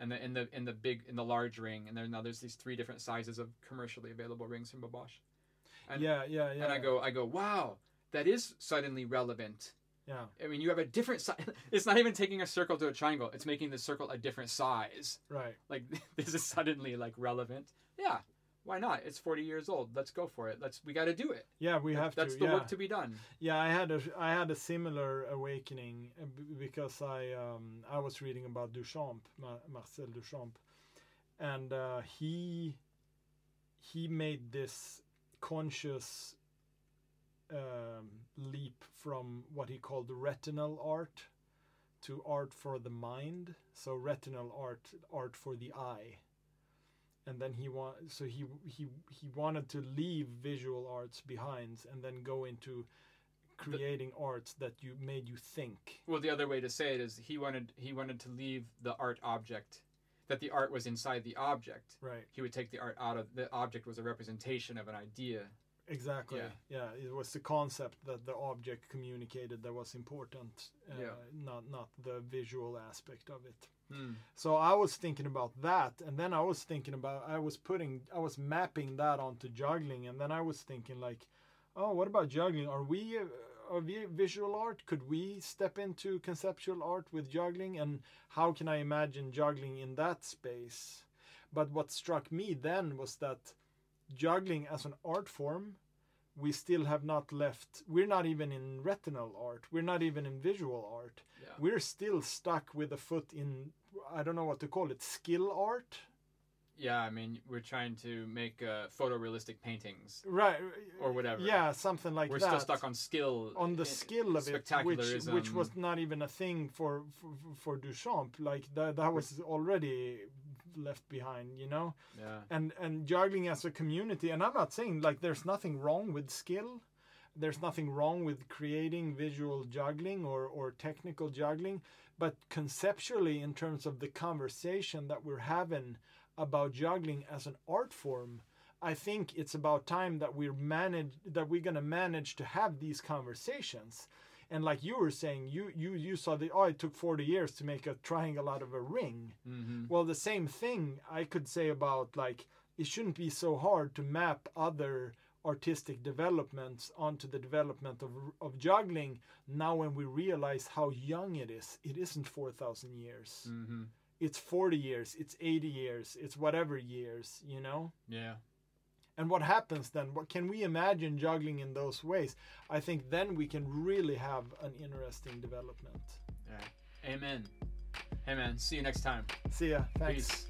and the in the in the big in the large ring, and then now there's these three different sizes of commercially available rings from Babache. And- yeah, yeah, yeah. And I go, I go, wow, that is suddenly relevant. Yeah. I mean, you have a different size. It's not even taking a circle to a triangle. It's making the circle a different size Right. like this is suddenly like relevant yeah why not it's 40 years old let's go for it let's we got to do it Yeah, we have that's to. That's the yeah. work to be done Yeah, I had a I had a similar awakening uh, because I um, I was reading about Duchamp, Marcel Duchamp, and uh, he he made this conscious um, leap from what he called retinal art to art for the mind. So retinal art, art for the eye. And then he want so he he he wanted to leave visual arts behind and then go into creating arts that you made you think. well the other way to say it is he wanted he wanted to leave the art object that the art was inside the object Right. he would take the art out of the object was a representation of an idea Exactly. Yeah. Yeah. It was the concept that the object communicated that was important, uh, Yeah. not not the visual aspect of it. Hmm. So I was thinking about that, and then I was thinking about I was putting I was mapping that onto juggling, and then I was thinking like, oh, what about juggling? Are we uh, are we visual art? Could we step into conceptual art with juggling? And how can I imagine juggling in that space? But what struck me then was that juggling as an art form, we still have not left. We're not even in retinal art. We're not even in visual art. Yeah. We're still stuck with a foot in I don't know what to call it, skill art. Yeah, I mean, we're trying to make uh, photorealistic paintings Right. or whatever. Yeah, something like that. we're still stuck on skill. on the i- skill of it, which which was not even a thing for for, for Duchamp. Like that, that was already left behind, you know. Yeah. And and juggling as a community, and I'm not saying like there's nothing wrong with skill. There's nothing wrong with creating visual juggling or or technical juggling, but conceptually, in terms of the conversation that we're having about juggling as an art form, I think it's about time that we're manage that we're gonna manage to have these conversations. And like you were saying, you you you saw the oh it took 40 years to make a triangle out of a ring. hmm Well, the same thing I could say about like it shouldn't be so hard to map other artistic developments onto the development of of juggling. Now when we realize how young it is, it isn't 4,000 years. hmm It's 40 years, it's 80 years, it's whatever years, you know. Yeah. And what happens then? What can we imagine juggling in those ways? I think then we can really have an interesting development. Yeah. Amen. Man, see you next time. See ya. Thanks. Peace.